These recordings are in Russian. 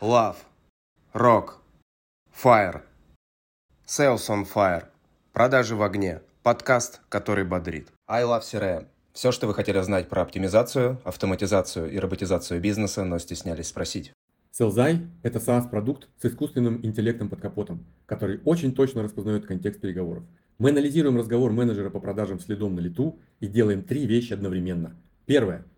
Love, Rock, Fire, Sales on Fire, Продажи в огне, подкаст, который бодрит. I Love CRM. Все, что вы хотели знать про оптимизацию, автоматизацию и роботизацию бизнеса, но стеснялись спросить. Селзай – это SaaS-продукт с искусственным интеллектом под капотом, который очень точно распознает контекст переговоров. Мы анализируем разговор менеджера по продажам следом на лету и делаем три вещи одновременно. Первое –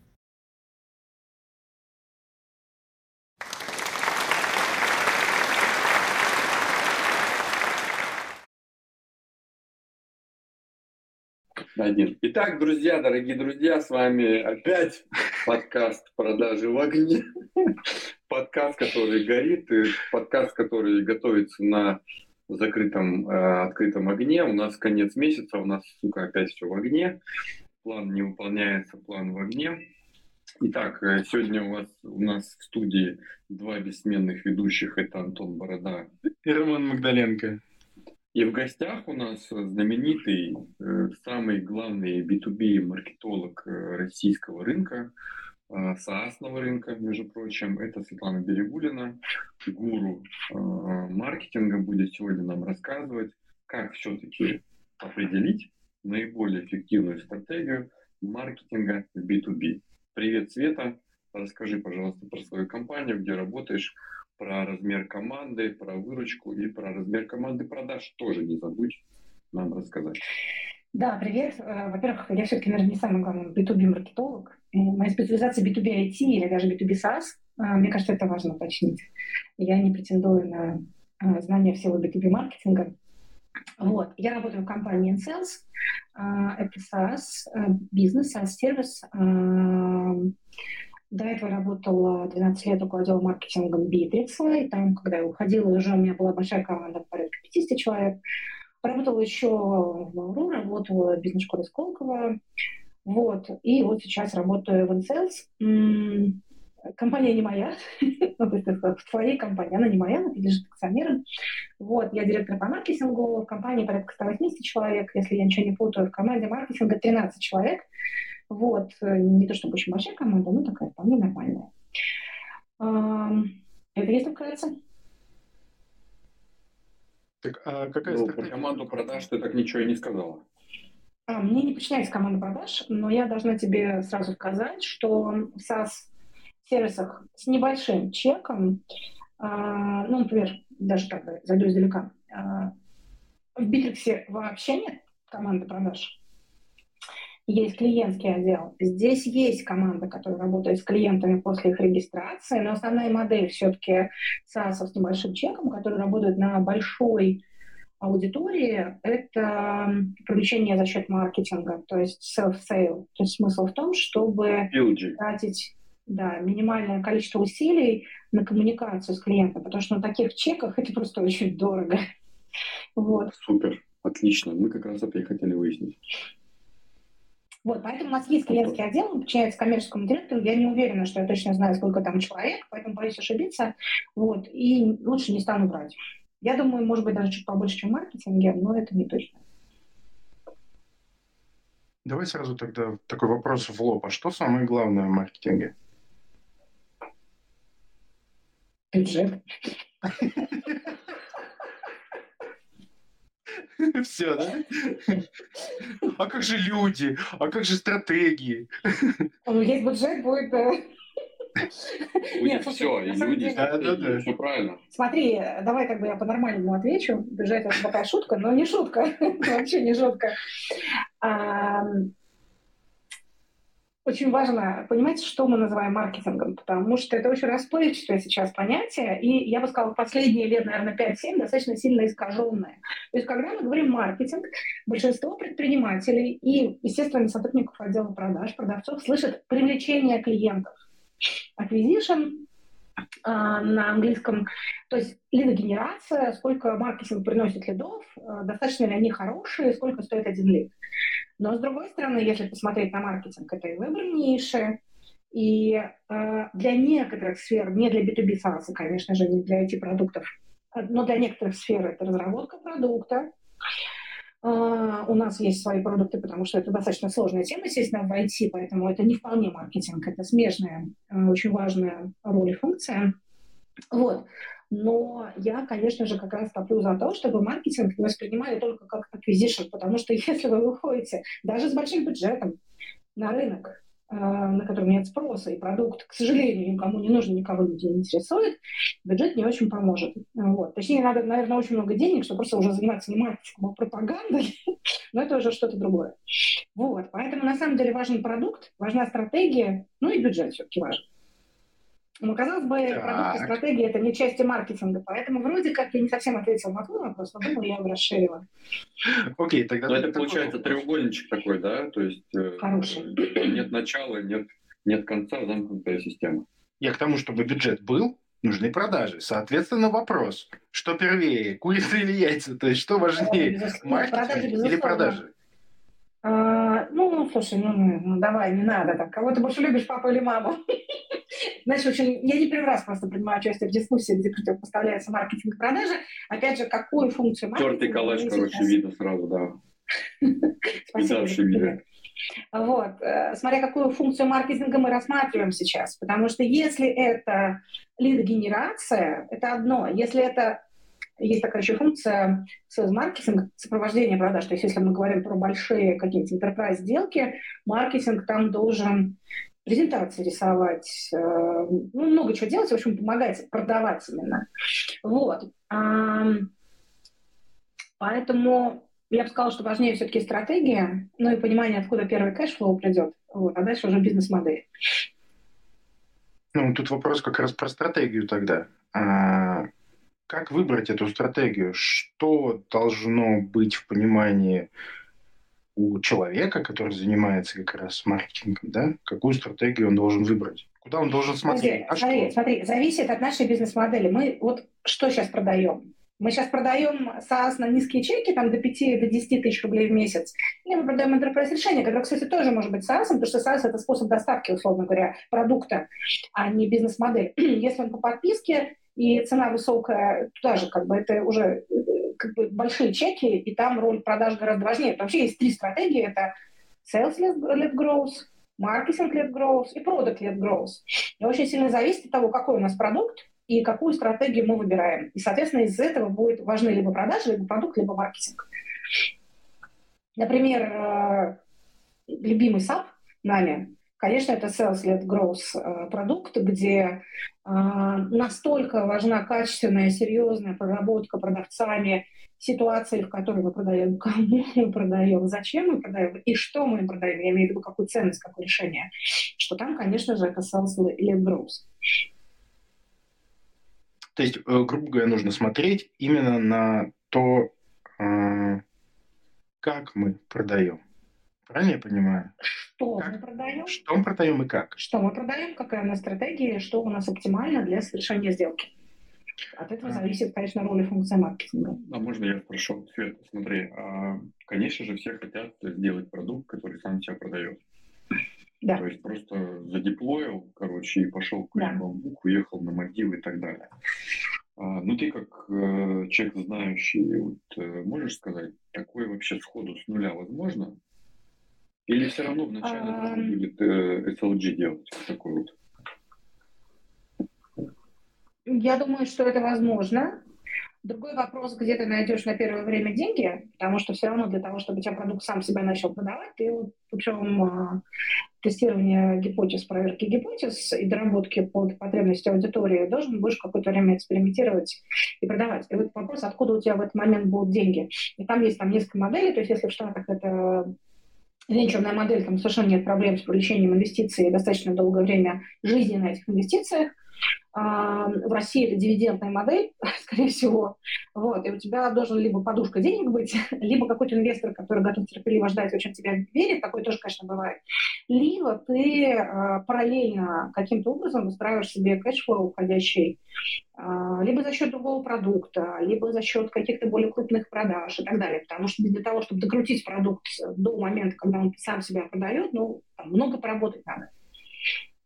Один. Итак, друзья, дорогие друзья, с вами опять подкаст «Продажи в огне». Подкаст, который горит, подкаст, который готовится на закрытом, э, открытом огне. У нас конец месяца, у нас, сука, опять все в огне. План не выполняется, план в огне. Итак, э, сегодня у, вас, у нас в студии два бессменных ведущих. Это Антон Борода и Роман Магдаленко. И в гостях у нас знаменитый, э, самый главный B2B маркетолог э, российского рынка, э, SaaS рынка, между прочим, это Светлана Берегулина, гуру маркетинга, будет сегодня нам рассказывать, как все-таки определить наиболее эффективную стратегию маркетинга в B2B. Привет, Света, расскажи, пожалуйста, про свою компанию, где работаешь, про размер команды, про выручку и про размер команды продаж тоже не забудь нам рассказать. Да, привет. Э, во-первых, я все-таки, наверное, не самый главный B2B-маркетолог. Моя специализация B2B IT или даже B2B SaaS. Э, мне кажется, это важно уточнить. Я не претендую на э, знания всего B2B-маркетинга. Вот. Я работаю в компании InSales. Это SaaS, бизнес, SaaS-сервис. До этого работала 12 лет руководила маркетингом Битрикса, и там, когда я уходила, уже у меня была большая команда, порядка 50 человек. Работала еще в Мауру, работала в бизнес-школе Сколково. Вот. И вот сейчас работаю в InSales. Компания не моя, ну, то есть это в твоей компании, она не моя, она подлежит акционерам. Вот, я директор по маркетингу, в компании порядка 180 человек, если я ничего не путаю, в команде маркетинга 13 человек. Вот, э, не то чтобы очень большая команда, но такая вполне нормальная. Это если вкратце. Так, а какая ну, про команду продаж ты так ничего и не сказала. А, мне не подчиняется команда продаж, но я должна тебе сразу сказать, что в SaaS-сервисах с небольшим чеком, а, ну, например, даже так, зайду издалека, а, в Битриксе вообще нет команды продаж есть клиентский отдел. Здесь есть команда, которая работает с клиентами после их регистрации, но основная модель все-таки SaaS с небольшим чеком, который работает на большой аудитории, это привлечение за счет маркетинга, то есть self-sale. То есть смысл в том, чтобы тратить да, минимальное количество усилий на коммуникацию с клиентом, потому что на таких чеках это просто очень дорого. Вот. Супер, отлично. Мы как раз это и хотели выяснить. Вот, поэтому у нас есть клиентский отдел, он подчиняется коммерческому директору. Я не уверена, что я точно знаю, сколько там человек, поэтому боюсь ошибиться. Вот, и лучше не стану брать. Я думаю, может быть, даже чуть побольше, чем в маркетинге, но это не точно. Давай сразу тогда такой вопрос в лоб. А что самое главное в маркетинге? Бюджет. Все, да? А как же люди? А как же стратегии? Ну, есть бюджет, будет... Э, Нет, все, и люди, да, да, да. все правильно. Смотри, давай как бы я по-нормальному отвечу. Бюджет это такая шутка, но не шутка. Вообще не шутка очень важно понимать, что мы называем маркетингом, потому что это очень расплывчатое сейчас понятие, и я бы сказала, последние лет, наверное, 5-7 достаточно сильно искаженное. То есть, когда мы говорим маркетинг, большинство предпринимателей и, естественно, сотрудников отдела продаж, продавцов слышат привлечение клиентов. Acquisition, а, на английском. То есть лидогенерация, сколько маркетинг приносит лидов, а, достаточно ли они хорошие, сколько стоит один лид. Но с другой стороны, если посмотреть на маркетинг, это и выбор ниши, и э, для некоторых сфер, не для B2B SaaS, конечно же, не для IT-продуктов, но для некоторых сфер это разработка продукта, Uh, у нас есть свои продукты, потому что это достаточно сложная тема, естественно, в IT, поэтому это не вполне маркетинг, это смежная, uh, очень важная роль и функция. Вот. Но я, конечно же, как раз топлю за то, чтобы маркетинг воспринимали только как acquisition, потому что если вы выходите даже с большим бюджетом на рынок, а, на котором нет спроса, и продукт, к сожалению, никому не нужен, никого не интересует, бюджет не очень поможет. Вот. Точнее, надо, наверное, очень много денег, чтобы просто уже заниматься не маркетингом, а пропагандой, но это уже что-то другое. Вот. Поэтому, на самом деле, важен продукт, важна стратегия, ну и бюджет все-таки важен. Ну, казалось бы, так. продукт и стратегия – это не части маркетинга, поэтому вроде как я не совсем ответила на твой вопрос, но думаю, я его расширила. Окей, тогда... Но это получается треугольничек такой, да? То есть э, Хороший. нет начала, нет, нет конца, замкнутая система. Я к тому, чтобы бюджет был, нужны продажи. Соответственно, вопрос, что первее, курица или яйца? То есть что важнее, маркетинг или продажи? А, ну, слушай, ну, ну, ну давай, не надо так. Кого ты больше любишь, папу или маму? Знаешь, очень, я не первый раз просто принимаю участие в дискуссии, где противопоставляется маркетинг и продажи. Опять же, какую функцию маркетинга... Тертый калач, короче, видно сразу, да. Спасибо. Вот. Э, смотря какую функцию маркетинга мы рассматриваем сейчас. Потому что если это лидогенерация, это одно. Если это есть такая еще функция маркетинг, сопровождение продаж. То есть если мы говорим про большие какие-то enterprise сделки, маркетинг там должен презентации рисовать, э, ну, много чего делать, в общем, помогать продавать именно. Вот. Поэтому я бы сказала, что важнее все-таки стратегия, ну и понимание, откуда первый cash flow придет, вот, а дальше уже бизнес-модель. Ну, тут вопрос как раз про стратегию тогда. А, как выбрать эту стратегию? Что должно быть в понимании у человека, который занимается как раз маркетингом, да? Какую стратегию он должен выбрать? Куда он должен смотреть? Смотри, а смотри, смотри, зависит от нашей бизнес-модели. Мы вот что сейчас продаем? Мы сейчас продаем SaaS на низкие чеки, там до 5 до 10 тысяч рублей в месяц. Или мы продаем enterprise решение, которое, кстати, тоже может быть SaaS, потому что SaaS – это способ доставки, условно говоря, продукта, а не бизнес-модель. Если он по подписке, и цена высокая, туда же как бы это уже как бы большие чеки, и там роль продаж гораздо важнее. Вообще есть три стратегии, это sales-led growth, marketing-led growth и product-led growth. И очень сильно зависит от того, какой у нас продукт и какую стратегию мы выбираем. И, соответственно, из этого будет важны либо продажи, либо продукт, либо маркетинг. Например, э, любимый SAP нами Конечно, это sales-led growth э, продукт, где э, настолько важна качественная, серьезная проработка продавцами ситуации, в которой мы продаем, кому мы продаем, зачем мы продаем и что мы продаем, я имею в виду какую ценность, какое решение, что там, конечно же, это sales-led growth. То есть, э, грубо говоря, нужно смотреть именно на то, как мы продаем. Правильно я понимаю? Что как? мы продаем? Что мы продаем и как? Что мы продаем, какая у нас стратегия, что у нас оптимально для совершения сделки. От этого а. зависит, конечно, роль и функция маркетинга. А можно я спрошу? Свет, смотри, а, конечно же, все хотят сделать продукт, который сам себя продает. Да. То есть просто задеплоил, короче, и пошел к да. бамбук, уехал на Мальдивы и так далее. А, ну, ты как э, человек знающий, вот, э, можешь сказать, такое вообще сходу с нуля возможно? Или все равно вначале а... нужно будет э, SLG делать такой вот? Я думаю, что это возможно. Другой вопрос, где ты найдешь на первое время деньги, потому что все равно для того, чтобы у тебя продукт сам себя начал продавать, ты путем а, тестирования гипотез, проверки гипотез и доработки под потребности аудитории должен будешь какое-то время экспериментировать и продавать. И вот вопрос, откуда у тебя в этот момент будут деньги. И там есть там несколько моделей, то есть если в Штатах это венчурная модель, там совершенно нет проблем с привлечением инвестиций достаточно долгое время жизни на этих инвестициях. А, в России это дивидендная модель, скорее всего. Вот, и у тебя должен либо подушка денег быть, либо какой-то инвестор, который готов терпеливо ждать, очень в тебя верит, такой тоже, конечно, бывает. Либо ты э, параллельно каким-то образом выстраиваешь себе cash flow входящий, э, либо за счет другого продукта, либо за счет каких-то более крупных продаж и так далее. Потому что для того, чтобы докрутить продукт до момента, когда он сам себя продает, ну, много поработать надо.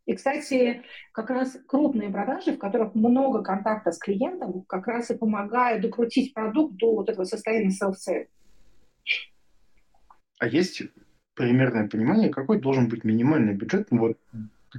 И, кстати, как раз крупные продажи, в которых много контакта с клиентом, как раз и помогают докрутить продукт до вот этого состояния self-sale. А есть примерное понимание, какой должен быть минимальный бюджет вот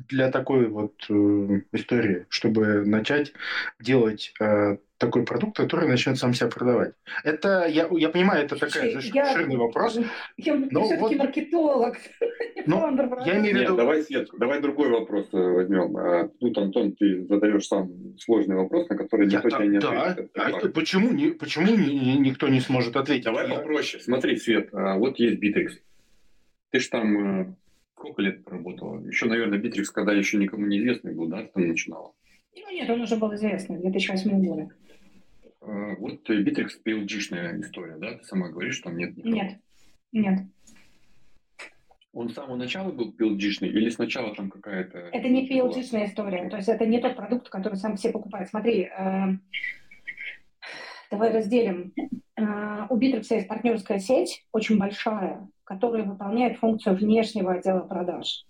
для такой вот э, истории, чтобы начать делать э, такой продукт, который начнет сам себя продавать. Это, я, я понимаю, это такой ширный вопрос. Я, но все-таки вот, маркетолог. Но, я имею в виду... Нет, давай, Свет, давай другой вопрос э, возьмем. А, тут, Антон, ты задаешь сам сложный вопрос, на который никто тебе не да, ответит. Да, а почему, не, почему не, никто не сможет ответить? Давай я... попроще. Смотри, Свет, а, вот есть Битрикс. Ты же там э, сколько лет проработала? Еще, наверное, Битрикс, когда еще никому не известный был, да, там начинала? Ну нет, он уже был известный, в 2008 году. А, вот Битрикс PLG-шная история, да? Ты сама говоришь, что там нет никого. Нет, нет. Он с самого начала был PLG-шный или сначала там какая-то... Это не PLG-шная история, то есть это не тот продукт, который сам все покупают. Смотри, э, давай разделим. Э, у Битрикса есть партнерская сеть, очень большая, которая выполняет функцию внешнего отдела продаж.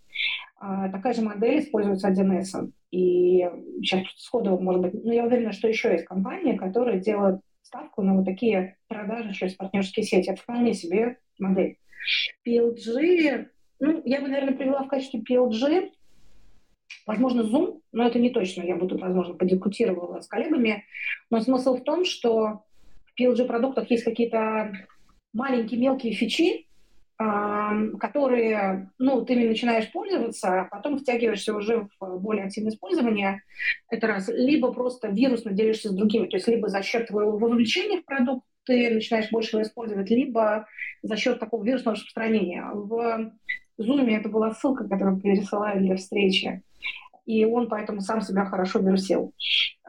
А, такая же модель используется 1С. И сейчас сходу, может быть, ну, я уверена, что еще есть компании, которые делают ставку на вот такие продажи через партнерские сети. Это вполне себе модель. PLG, ну, я бы, наверное, привела в качестве PLG, возможно, Zoom, но это не точно, я бы тут, возможно, подискутировала с коллегами. Но смысл в том, что PLG-продуктах есть какие-то маленькие мелкие фичи, которые, ну, ты начинаешь пользоваться, а потом втягиваешься уже в более активное использование. Это раз. Либо просто вирусно делишься с другими, то есть либо за счет твоего вовлечения в продукт ты начинаешь больше его использовать, либо за счет такого вирусного распространения. В Zoom это была ссылка, которую пересылали для встречи, и он поэтому сам себя хорошо вирусил.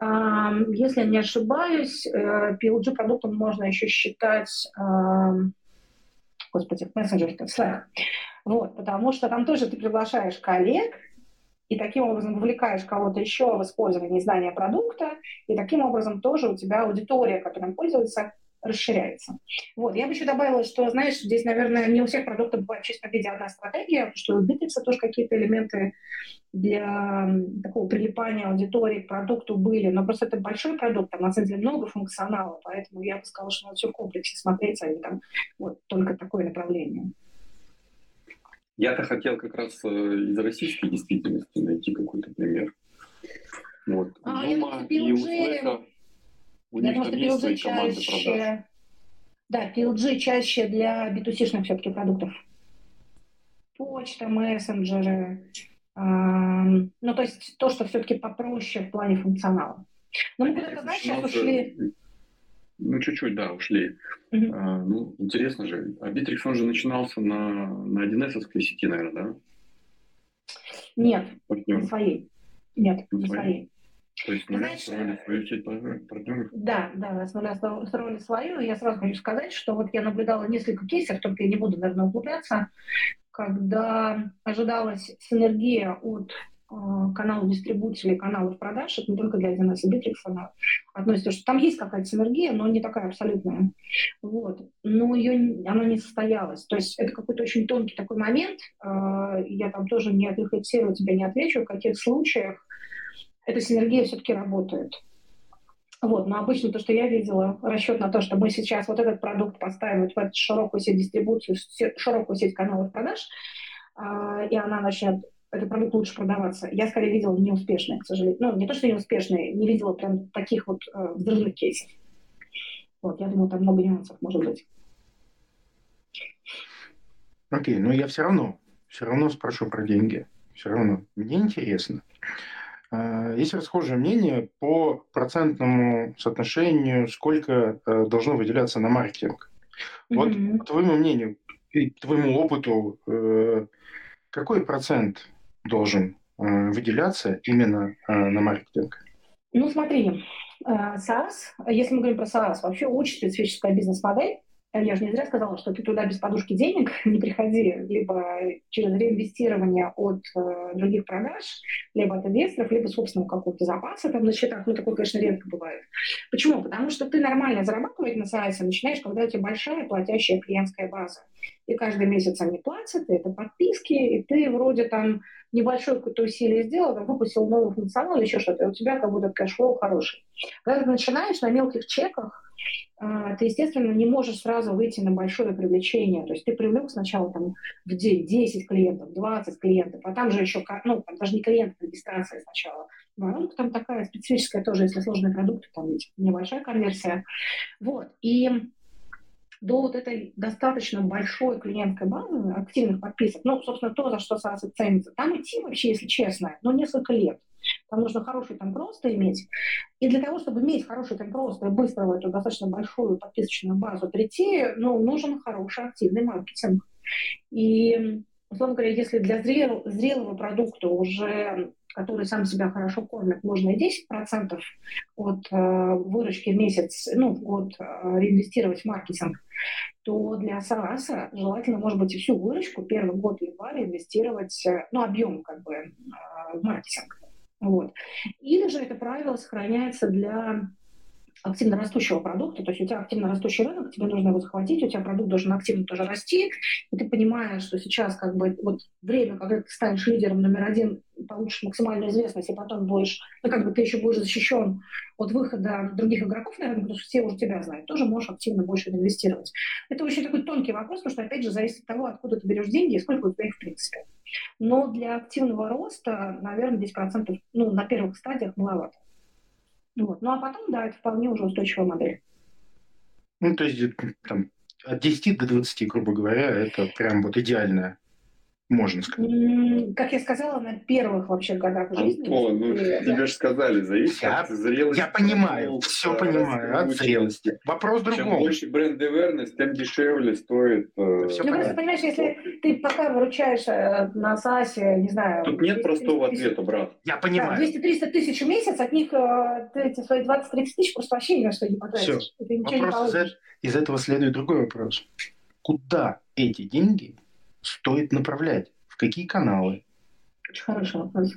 Если я не ошибаюсь, э, можно еще считать господи, мессенджер Slack. Вот, потому что там тоже ты приглашаешь коллег, и таким образом вовлекаешь кого-то еще в использование знания продукта, и таким образом тоже у тебя аудитория, которым пользуется, расширяется. Вот. Я бы еще добавила, что, знаешь, здесь, наверное, не у всех продуктов бывает чисто в виде одна стратегия, потому что у Bittrex тоже какие-то элементы для такого прилипания аудитории к продукту были, но просто это большой продукт, там на самом деле много функционала, поэтому я бы сказала, что надо все в комплексе смотреть, а не там вот только такое направление. Я-то хотел как раз э, из российской действительности найти какой-то пример. Вот. А, Дома я и у Slack у них там есть свои команды продаж. Да, PLG чаще для B2C-шных все-таки продуктов. Почта, мессенджеры. Э, ну, то есть то, что все-таки попроще в плане функционала. Но мы куда-то, знаешь, сейчас ушли... Ну, чуть-чуть, да, ушли. Uh-huh. А, ну, интересно же. А Bittrex, он же начинался на, на 1С сети, наверное, да? Нет, Партнер. на своей. Нет, на, на своей. своей. То есть нуля строили свою сеть партнеров? Да, да, нуля строили свою. Я сразу хочу сказать, что вот я наблюдала несколько кейсов, только я не буду, наверное, углубляться, когда ожидалась синергия от э, каналов дистрибуции каналов продаж, это не только для 1С и Bittrex, она относится, что там есть какая-то синергия, но не такая абсолютная. Вот. Но ее, она не состоялась. То есть это какой-то очень тонкий такой момент. Э, я там тоже не отрефлексирую, тебе не отвечу, в каких случаях эта синергия все-таки работает. Вот, но обычно то, что я видела, расчет на то, что мы сейчас вот этот продукт поставим в эту широкую сеть дистрибуции, широкую сеть каналов продаж, э, и она начнет этот продукт лучше продаваться. Я скорее видела неуспешные, к сожалению. Ну, не то, что неуспешные, не видела прям таких вот э, взрывных кейсов. Вот, я думаю, там много нюансов может быть. Окей, okay, но я все равно, все равно спрошу про деньги. Все равно. Мне интересно. Э, есть расхожее мнение по процентному соотношению, сколько э, должно выделяться на маркетинг. Вот mm-hmm. по твоему мнению и твоему опыту, э, какой процент должен выделяться именно на маркетинг? Ну, смотри, SaaS, если мы говорим про SaaS, вообще очень специфическая бизнес-модель, я же не зря сказала, что ты туда без подушки денег не приходи, либо через реинвестирование от э, других продаж, либо от инвесторов, либо собственного какого-то запаса там на счетах. Ну, такое, конечно, редко бывает. Почему? Потому что ты нормально зарабатывать на сайте начинаешь, когда у тебя большая платящая клиентская база. И каждый месяц они платят, и это подписки, и ты вроде там небольшое какое-то усилие сделал, там, выпустил новый функционал еще что-то, и у тебя как будто cash flow хороший. Когда ты начинаешь на мелких чеках, а, ты, естественно, не можешь сразу выйти на большое привлечение. То есть ты привлек сначала там, в день 10 клиентов, 20 клиентов, а там же еще, ну, там даже не клиент, а регистрация сначала. Воронка там такая специфическая тоже, если сложный продукт, там небольшая конверсия. Вот. И до вот этой достаточно большой клиентской базы активных подписок, ну, собственно, то, за что SaaS ценится, там идти вообще, если честно, ну, несколько лет. Там нужно хороший там просто иметь. И для того, чтобы иметь хороший там просто и быстро в эту достаточно большую подписочную базу прийти, ну, нужен хороший активный маркетинг. И, условно говоря, если для зрел, зрелого продукта уже который сам себя хорошо кормит, можно и 10% от э, выручки в месяц, ну, в год э, реинвестировать в маркетинг, то для SaaS желательно, может быть, всю выручку первый год января инвестировать, э, ну, объем как бы э, в маркетинг. Вот. Или же это правило сохраняется для активно растущего продукта, то есть у тебя активно растущий рынок, тебе нужно его захватить, у тебя продукт должен активно тоже расти, и ты понимаешь, что сейчас как бы вот время, когда ты станешь лидером номер один, получишь максимальную известность, и потом будешь, ну как бы ты еще будешь защищен от выхода других игроков на рынок, потому что все уже тебя знают, тоже можешь активно больше инвестировать. Это очень такой тонкий вопрос, потому что опять же зависит от того, откуда ты берешь деньги и сколько у тебя их в принципе. Но для активного роста, наверное, 10% ну, на первых стадиях маловато. Вот. Ну а потом, да, это вполне уже устойчивая модель. Ну, то есть там, от 10 до 20, грубо говоря, это прям вот идеальная можно сказать. Как я сказала, на первых вообще годах жизни. Антон, ну и, тебе же сказали, зависит я, от зрелости. Я понимаю, все понимаю, от зрелости. Вопрос другой. Чем больше бренд awareness, тем дешевле стоит. Э, все ну, просто понимаешь, если ты пока выручаешь э, на САСе, не знаю... Тут нет простого ответа, брат. Я понимаю. 200-300 тысяч в месяц, от них э, ты эти свои 20-30 тысяч просто вообще ни на что не потратишь. Все. Вопрос из, из этого следует другой вопрос. Куда эти деньги стоит направлять? какие каналы? Очень хороший вопрос.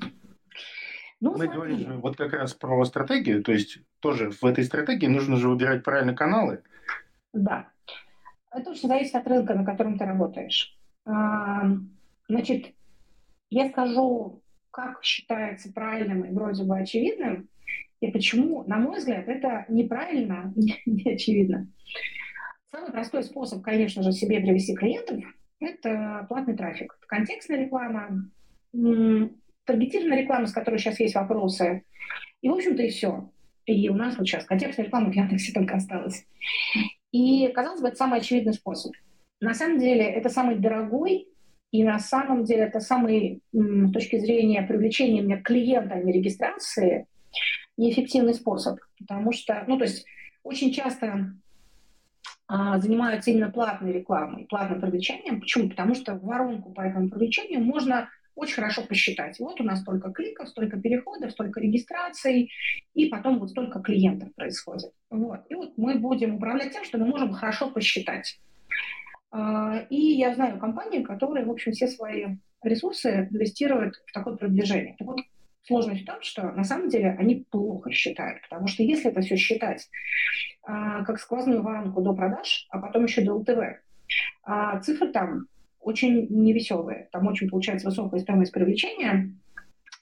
Ну, Мы смотри. говорим же вот как раз про стратегию, то есть тоже в этой стратегии нужно же выбирать правильные каналы. Да. Это очень зависит от рынка, на котором ты работаешь. А, значит, я скажу, как считается правильным и вроде бы очевидным, и почему, на мой взгляд, это неправильно, не очевидно. Самый простой способ, конечно же, себе привести клиентов – это платный трафик. Контекстная реклама, таргетированная реклама, с которой сейчас есть вопросы. И, в общем-то, и все. И у нас вот сейчас контекстная реклама в Яндексе только осталась. И, казалось бы, это самый очевидный способ. На самом деле, это самый дорогой и на самом деле это самый, с точки зрения привлечения меня клиента, а не регистрации, неэффективный способ. Потому что, ну, то есть очень часто занимаются именно платной рекламой, платным привлечением. Почему? Потому что воронку по этому привлечению можно очень хорошо посчитать. Вот у нас столько кликов, столько переходов, столько регистраций, и потом вот столько клиентов происходит. Вот. И вот мы будем управлять тем, что мы можем хорошо посчитать. А, и я знаю компании, которые, в общем, все свои ресурсы инвестируют в такое продвижение. Так вот, Сложность в том, что на самом деле они плохо считают, потому что если это все считать а, как сквозную воронку до продаж, а потом еще до ЛТВ, а цифры там очень невеселые. Там очень получается высокая стоимость привлечения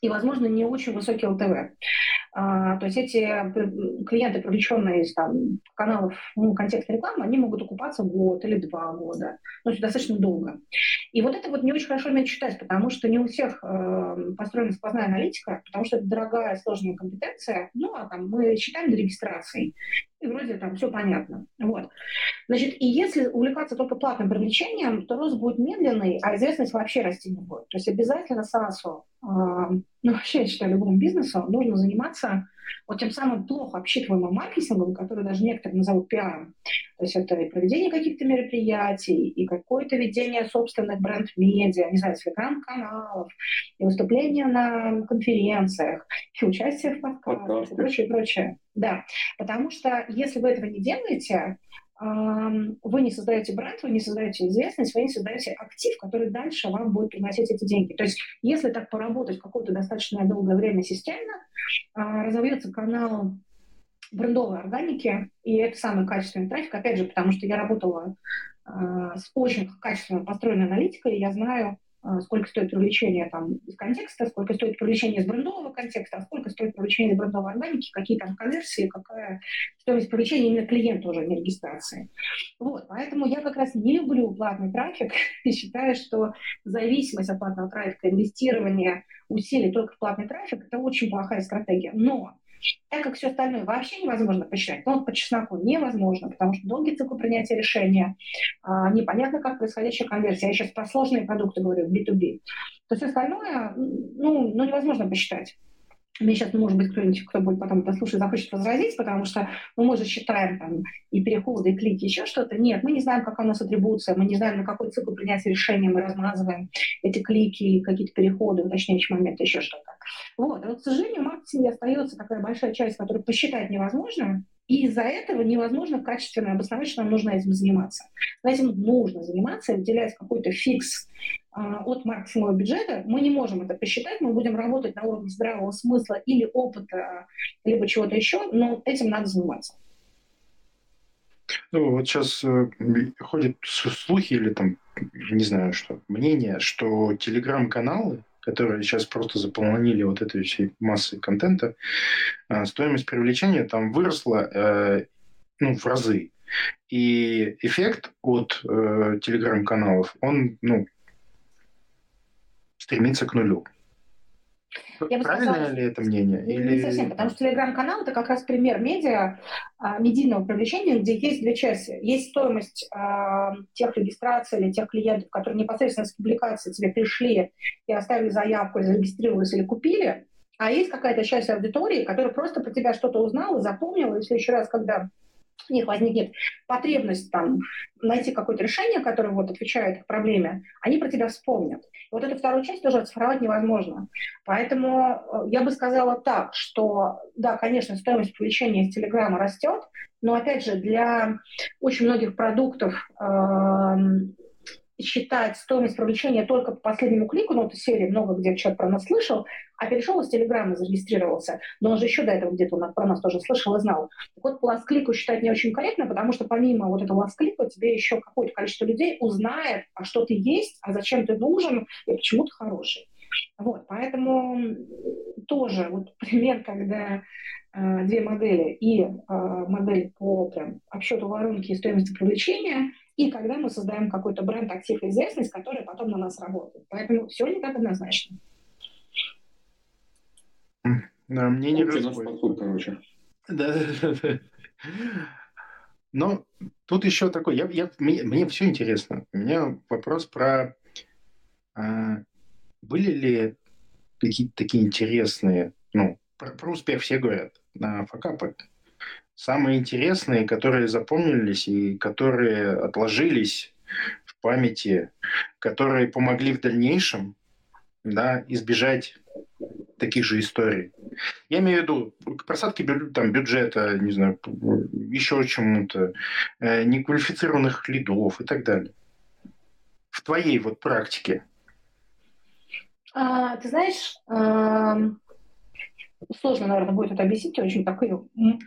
и, возможно, не очень высокий ЛТВ. А, то есть эти клиенты, привлеченные из там, каналов ну, контекста рекламы, они могут окупаться год или два года. Ну, это достаточно долго. И вот это вот не очень хорошо уметь читать, потому что не у всех э, построена сквозная аналитика, потому что это дорогая, сложная компетенция. Ну, а там мы считаем до регистрации и вроде там все понятно. Вот. Значит, и если увлекаться только платным привлечением, то рост будет медленный, а известность вообще расти не будет. То есть обязательно э, ну вообще, я считаю, любому бизнесу нужно заниматься вот тем самым плохо обсчитываемым маркетингом, который даже некоторые назовут пиаром. То есть это и проведение каких-то мероприятий, и какое-то ведение собственных бренд-медиа, не знаю, телеграм-каналов, и выступления на конференциях, и участие в подкастах, и прочее, прочее. Да, потому что если вы этого не делаете, вы не создаете бренд, вы не создаете известность, вы не создаете актив, который дальше вам будет приносить эти деньги. То есть если так поработать какое-то достаточно долгое время системно, а, разовьется канал брендовой органики, и это самый качественный трафик, опять же, потому что я работала э, с очень качественно построенной аналитикой, я знаю, а, сколько стоит привлечение там, из контекста, сколько стоит привлечение из брендового контекста, а сколько стоит привлечение из брендовой органики, какие там конверсии, какая стоимость привлечения именно клиента уже, не регистрации. Вот, поэтому я как раз не люблю платный трафик и считаю, что зависимость от платного трафика, инвестирование усилий только в платный трафик – это очень плохая стратегия. Но так как все остальное вообще невозможно посчитать, но по чесноку невозможно, потому что долгий цикл принятия решения, а, непонятно, как происходящая конверсия. Я сейчас про сложные продукты говорю, B2B. То все остальное ну, ну, невозможно посчитать. Мне сейчас, может быть, кто-нибудь, кто будет потом это слушать, захочет возразить, потому что ну, мы же считаем там и переходы, и клики, еще что-то. Нет, мы не знаем, какая у нас атрибуция, мы не знаем, на какой цикл принятия решения мы размазываем эти клики, какие-то переходы, уточняющие моменты, еще что-то. Вот. А вот, к сожалению, в маркетинге остается такая большая часть, которую посчитать невозможно, и из-за этого невозможно качественно обосновать, что нам нужно этим заниматься. Но этим нужно заниматься, выделять какой-то фикс от максимума бюджета. Мы не можем это посчитать, мы будем работать на уровне здравого смысла или опыта, либо чего-то еще, но этим надо заниматься. Ну, вот сейчас э, ходят слухи или там, не знаю что, мнение, что телеграм-каналы которые сейчас просто заполонили вот этой всей массой контента, а, стоимость привлечения там выросла э, ну, в разы. И эффект от э, телеграм-каналов, он ну, стремится к нулю. Я бы Правильное сказала, ли это мнение? Не, Или... не совсем, потому что телеграм-канал это как раз пример медиа, а, медийного привлечения, где есть две части. Есть стоимость а, тех регистраций или тех клиентов, которые непосредственно с публикации тебе пришли и оставили заявку, зарегистрировались или купили, а есть какая-то часть аудитории, которая просто про тебя что-то узнала, запомнила, и в следующий раз, когда у них возникнет потребность там, найти какое-то решение, которое вот, отвечает их проблеме, они про тебя вспомнят. И вот эту вторую часть тоже оцифровать невозможно. Поэтому э, я бы сказала так, что да, конечно, стоимость привлечения из Телеграма растет, но опять же для очень многих продуктов э, считать стоимость привлечения только по последнему клику, ну, это серии много где человек про нас слышал, а перешел из Телеграма, зарегистрировался, но он же еще до этого где-то он про нас тоже слышал и знал. Так вот, по ласт-клику считать не очень корректно, потому что помимо вот этого ласт-клика тебе еще какое-то количество людей узнает, а что ты есть, а зачем ты нужен и почему ты хороший. Вот, поэтому тоже вот пример, когда э, две модели и э, модель по прям, обсчету воронки и стоимости привлечения, и когда мы создаем какой-то бренд, актив, известность, который потом на нас работает. Поэтому все не так однозначно. Да, мне не подход, короче. Да, да, да. Но тут еще такой, я, я, мне, мне все интересно. У меня вопрос про а, были ли какие-то такие интересные, ну, про, про успех все говорят, на факапы самые интересные, которые запомнились и которые отложились в памяти, которые помогли в дальнейшем да, избежать таких же историй. Я имею в виду к просадке там, бюджета, не знаю, еще чему-то, э, неквалифицированных лидов и так далее. В твоей вот практике. А, ты знаешь, сложно, наверное, будет это объяснить, очень такой,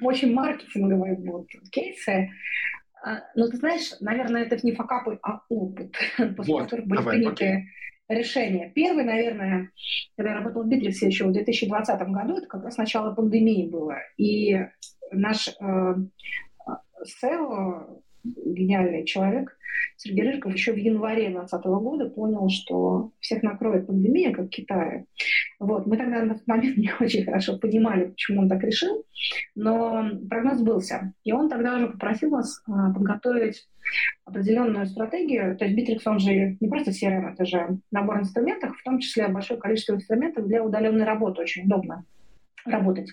очень маркетинговые будут кейсы. А, но ты знаешь, наверное, это не факапы, а опыт, после вот, которых были давай, приняты окей. решения. Первый, наверное, когда я работала в Битриксе еще в 2020 году, это как раз начало пандемии было. И наш э, SEO, гениальный человек, Сергей Рыжиков еще в январе 2020 года понял, что всех накроет пандемия, как в Китае. Вот. Мы тогда на тот момент не очень хорошо понимали, почему он так решил, но прогноз сбылся. И он тогда уже попросил нас а, подготовить определенную стратегию. То есть Bittrex, он же не просто CRM, это же набор инструментов, в том числе большое количество инструментов для удаленной работы, очень удобно. Работать.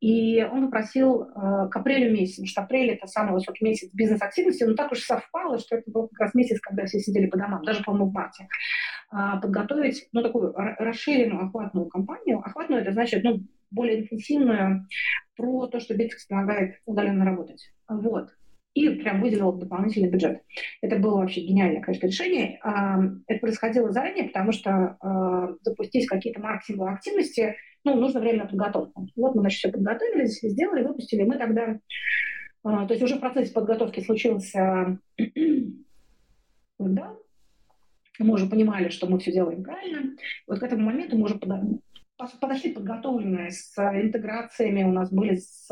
И он попросил э, к апрелю потому что апрель это самый высокий месяц бизнес-активности, но так уж совпало, что это был как раз месяц, когда все сидели по домам, даже, по-моему, в марте, э, подготовить ну, такую расширенную охватную кампанию. Охватную это значит ну, более интенсивную про то, что Bittrex помогает удаленно работать. Вот и прям выделил дополнительный бюджет. Это было вообще гениальное, конечно, решение. Это происходило заранее, потому что а, запустить какие-то маркетинговые активности, ну, нужно время на подготовку. Вот мы, значит, все подготовились, сделали, выпустили. Мы тогда, а, то есть уже процесс подготовки случился когда мы уже понимали, что мы все делаем правильно. Вот к этому моменту мы уже подошли подготовленные с интеграциями, у нас были с,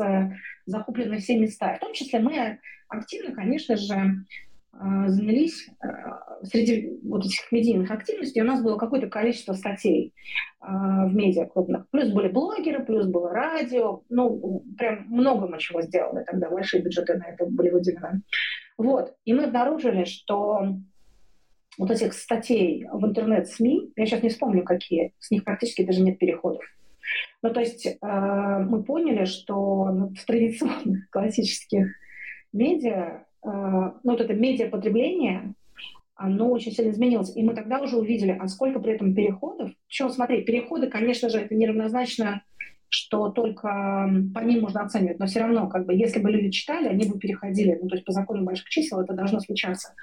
закуплены все места. В том числе мы активно, конечно же, занялись э, среди вот этих медийных активностей, у нас было какое-то количество статей э, в медиа крупных. Плюс были блогеры, плюс было радио. Ну, прям много мы чего сделали тогда, большие бюджеты на это были выделены. Вот. И мы обнаружили, что вот этих статей в интернет-СМИ, я сейчас не вспомню какие, с них практически даже нет переходов. Ну, то есть э, мы поняли, что ну, в традиционных классических медиа, ну, вот это медиапотребление, оно очень сильно изменилось. И мы тогда уже увидели, а сколько при этом переходов. Причем, смотри, переходы, конечно же, это неравнозначно что только по ним можно оценивать, но все равно, как бы, если бы люди читали, они бы переходили, ну, то есть по закону больших чисел это должно случаться.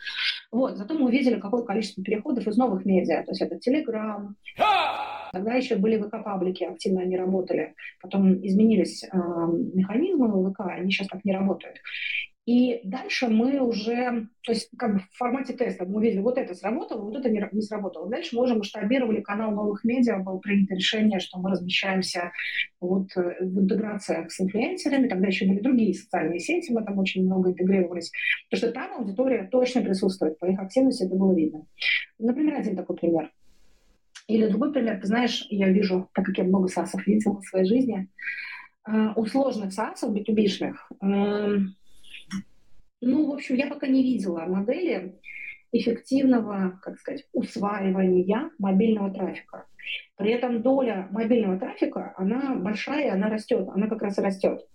Вот, зато мы увидели, какое количество переходов из новых медиа, то есть это Telegram, тогда еще были ВК-паблики, активно они работали, потом изменились э, механизмы ВК, они сейчас так не работают. И дальше мы уже, то есть как бы в формате теста мы увидели, вот это сработало, вот это не, не сработало. Дальше мы уже масштабировали канал новых медиа, было принято решение, что мы размещаемся вот э, в интеграциях с инфлюенсерами, тогда еще были другие социальные сети, мы там очень много интегрировались, потому что там аудитория точно присутствует, по их активности это было видно. Например, один такой пример. Или другой пример, ты знаешь, я вижу, так как я много САСов видела в своей жизни, э, у сложных САСов, B2B-шных, ну, в общем, я пока не видела модели эффективного, как сказать, усваивания мобильного трафика. При этом доля мобильного трафика, она большая, она растет, она как раз и растет.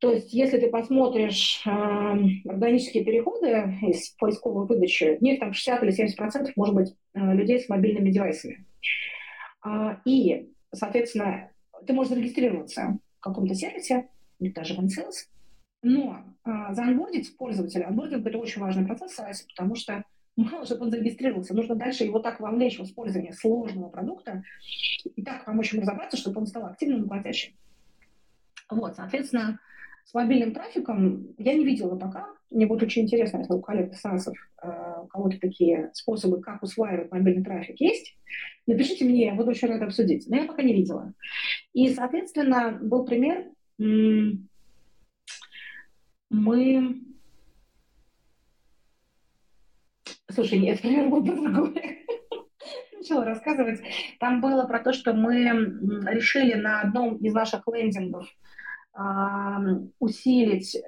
То есть, если ты посмотришь э, органические переходы из поисковой выдачи, в них там 60 или 70 процентов может быть э, людей с мобильными девайсами. А, и, соответственно, ты можешь зарегистрироваться в каком-то сервисе, или даже в OneSales, но а, заанбордить пользователя, анбординг – это очень важный процесс в потому что мало, чтобы он зарегистрировался, нужно дальше его так вовлечь в использование сложного продукта и так помочь ему разобраться, чтобы он стал активным и платящим. Вот, соответственно, с мобильным трафиком я не видела пока. Мне будет очень интересно, если у коллег САСов э, у кого-то такие способы, как усваивать мобильный трафик есть. Напишите мне, я буду очень рада обсудить. Но я пока не видела. И, соответственно, был пример, мы... Слушай, нет, пример был другой. Начала рассказывать. Там было про то, что мы решили на одном из наших лендингов усилить э,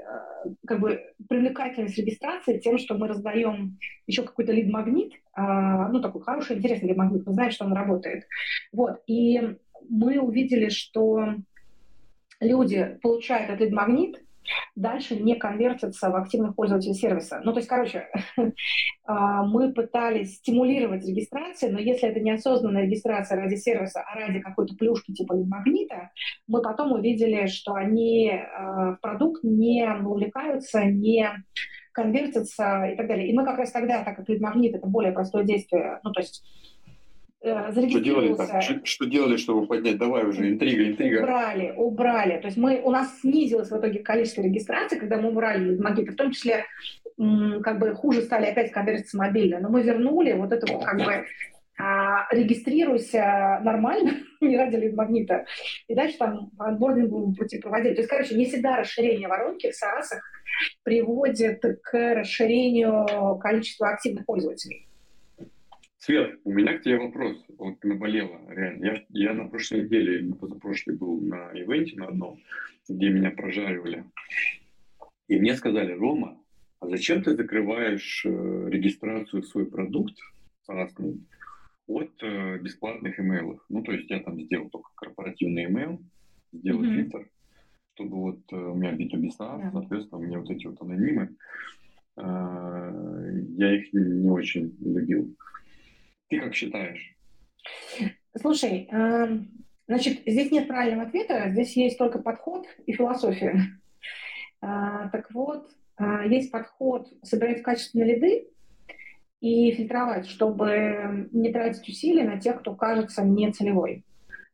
как бы привлекательность регистрации тем, что мы раздаем еще какой-то лид-магнит, а, ну, такой хороший, интересный лид-магнит, мы знаем, что он работает. Вот, и мы увидели, что люди получают этот лид-магнит, дальше не конвертятся в активных пользователей сервиса. Ну, то есть, короче, а, мы пытались стимулировать регистрацию, но если это неосознанная регистрация ради сервиса, а ради какой-то плюшки типа магнита, мы потом увидели, что они а, в продукт не увлекаются, не конвертятся и так далее. И мы как раз тогда, так как лид-магнит — это более простое действие, ну, то есть Э, что делали, так? Что, что делали, чтобы поднять? Давай уже, интрига, интрига. Убрали, убрали. То есть мы, у нас снизилось в итоге количество регистраций, когда мы убрали магниты, в том числе как бы хуже стали опять конверсии мобильные. Но мы вернули вот это вот как бы а, регистрируйся нормально, не ради магнита, и дальше там анбординг будем пути проводить. То есть, короче, не всегда расширение воронки в SaaS приводит к расширению количества активных пользователей. Свет, у меня к тебе вопрос. Вот наболело, реально. Я, я на прошлой неделе, на позапрошлой был на ивенте на одном, где меня прожаривали. И мне сказали, Рома, а зачем ты закрываешь э, регистрацию в свой продукт разный от э, бесплатных имейлов? Ну, то есть я там сделал только корпоративный имейл, сделать mm-hmm. фильтр, чтобы вот э, у меня B2B SaaS, yeah. соответственно, у меня вот эти вот анонимы, я их не очень любил. Ты как считаешь? Слушай, эм, значит, здесь нет правильного ответа, здесь есть только подход и философия. А, так вот, а, есть подход собирать качественные лиды и фильтровать, чтобы не тратить усилия на тех, кто кажется не целевой.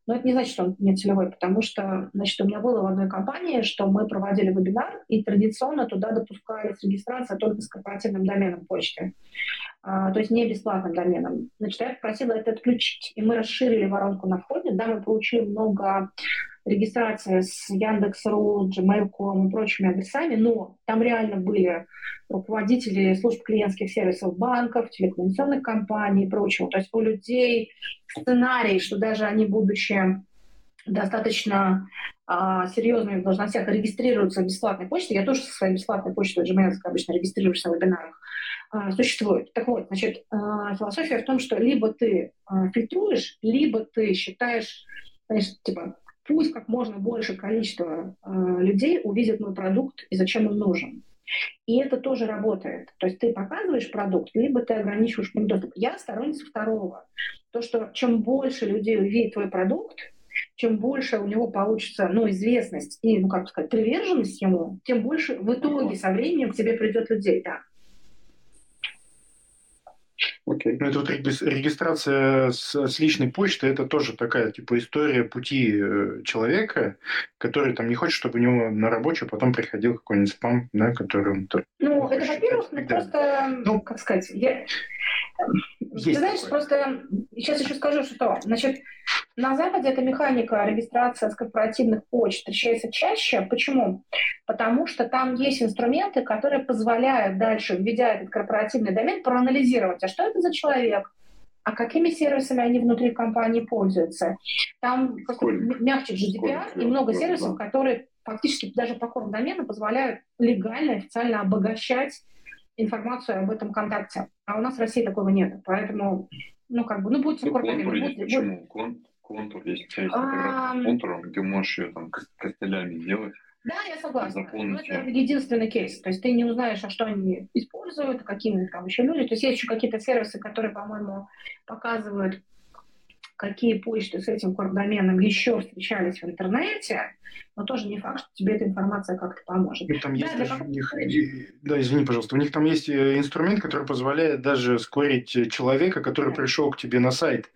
Но это не значит, что он не целевой, потому что, значит, у меня было в одной компании, что мы проводили вебинар, и традиционно туда допускались регистрация только с корпоративным доменом почты, то есть не бесплатным доменом. Значит, я попросила это отключить, и мы расширили воронку на входе. Да, мы получили много регистрации с Яндекс.ру, Gmail.com и прочими адресами, но там реально были руководители служб клиентских сервисов банков, телекоммуникационных компаний и прочего. То есть у людей сценарий, что даже они, будучи достаточно а, серьезными в должностях, регистрируются в бесплатной почте. Я тоже со своей бесплатной почтой Gmail обычно регистрируюсь на вебинарах. А, существует. Так вот, значит, а, философия в том, что либо ты а, фильтруешь, либо ты считаешь, конечно, типа, пусть как можно больше количество людей увидит мой продукт и зачем он нужен. И это тоже работает. То есть ты показываешь продукт, либо ты ограничиваешь к доступ. Я сторонница второго. То, что чем больше людей увидит твой продукт, чем больше у него получится ну, известность и, ну, как сказать, приверженность ему, тем больше в итоге со временем к тебе придет людей. Да. Окей. Okay. Ну, это вот регистрация с, с личной почты, это тоже такая, типа, история пути э, человека, который там не хочет, чтобы у него на рабочую потом приходил какой-нибудь спам, да, который он... Ну, это, во-первых, ну, просто, ну, как сказать, я... Есть Ты знаешь, такое. просто сейчас еще скажу, что, значит, на Западе эта механика регистрации с корпоративных почт встречается чаще. Почему? Потому что там есть инструменты, которые позволяют дальше, введя этот корпоративный домен, проанализировать, а что это за человек, а какими сервисами они внутри компании пользуются. Там мягче GDPR и много сервисов, которые фактически даже по корм домену позволяют легально, официально обогащать информацию об этом контакте. А у нас в России такого нет. Поэтому, ну, как бы, ну, будет ну, контур есть. Будет, Почему? Контур есть. У тебя есть а... контуром, ты можешь ее там костылями сделать. Да, я согласна. Но это единственный кейс. То есть ты не узнаешь, а что они используют, какие там еще люди. То есть есть еще какие-то сервисы, которые, по-моему, показывают какие почты с этим кордоменом еще встречались в интернете, но тоже не факт, что тебе эта информация как-то поможет. И там да, есть у них, да, извини, пожалуйста, у них там есть э, инструмент, который позволяет даже скорить человека, который да. пришел к тебе на сайт,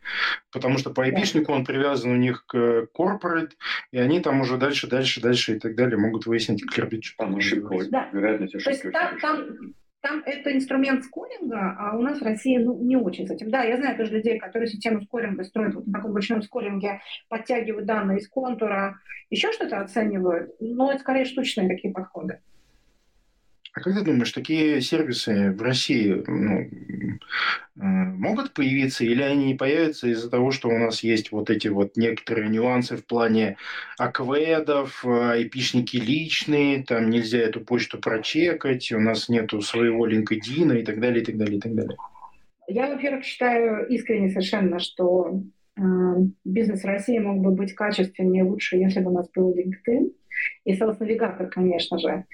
потому что по IP-шнику да. он привязан у них к corporate, и они там уже дальше, дальше, дальше и так далее могут выяснить, как Там ошибка, да. вероятность ошибки. То есть там, там там это инструмент скоринга, а у нас в России ну, не очень с этим. Да, я знаю тоже людей, которые систему скоринга строят вот на таком большом скоринге, подтягивают данные из контура, еще что-то оценивают, но это скорее штучные такие подходы. А как ты думаешь, такие сервисы в России ну, э, могут появиться или они не появятся из-за того, что у нас есть вот эти вот некоторые нюансы в плане акведов, айпишники личные, там нельзя эту почту прочекать, у нас нету своего LinkedIn и так далее, и так далее, и так далее? Я, во-первых, считаю искренне совершенно, что э, бизнес России мог бы быть качественнее, лучше, если бы у нас был LinkedIn и Sales Navigator, конечно же.